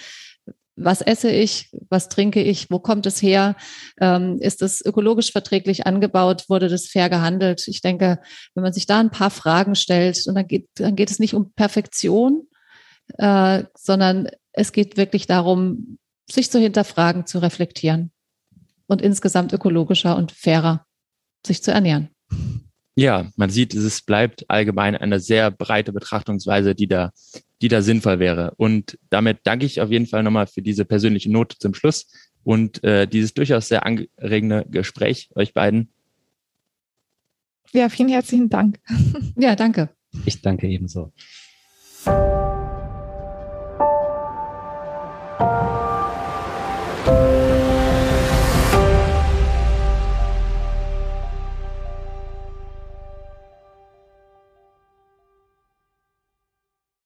was esse ich, was trinke ich, wo kommt es her, ähm, ist es ökologisch verträglich angebaut, wurde das fair gehandelt. Ich denke, wenn man sich da ein paar Fragen stellt, und dann geht, dann geht es nicht um Perfektion, äh, sondern es geht wirklich darum, sich zu hinterfragen, zu reflektieren und insgesamt ökologischer und fairer sich zu ernähren. Ja, man sieht, es bleibt allgemein eine sehr breite Betrachtungsweise, die da, die da sinnvoll wäre. Und damit danke ich auf jeden Fall nochmal für diese persönliche Note zum Schluss und äh, dieses durchaus sehr anregende Gespräch euch beiden. Ja, vielen herzlichen Dank. Ja, danke. Ich danke ebenso.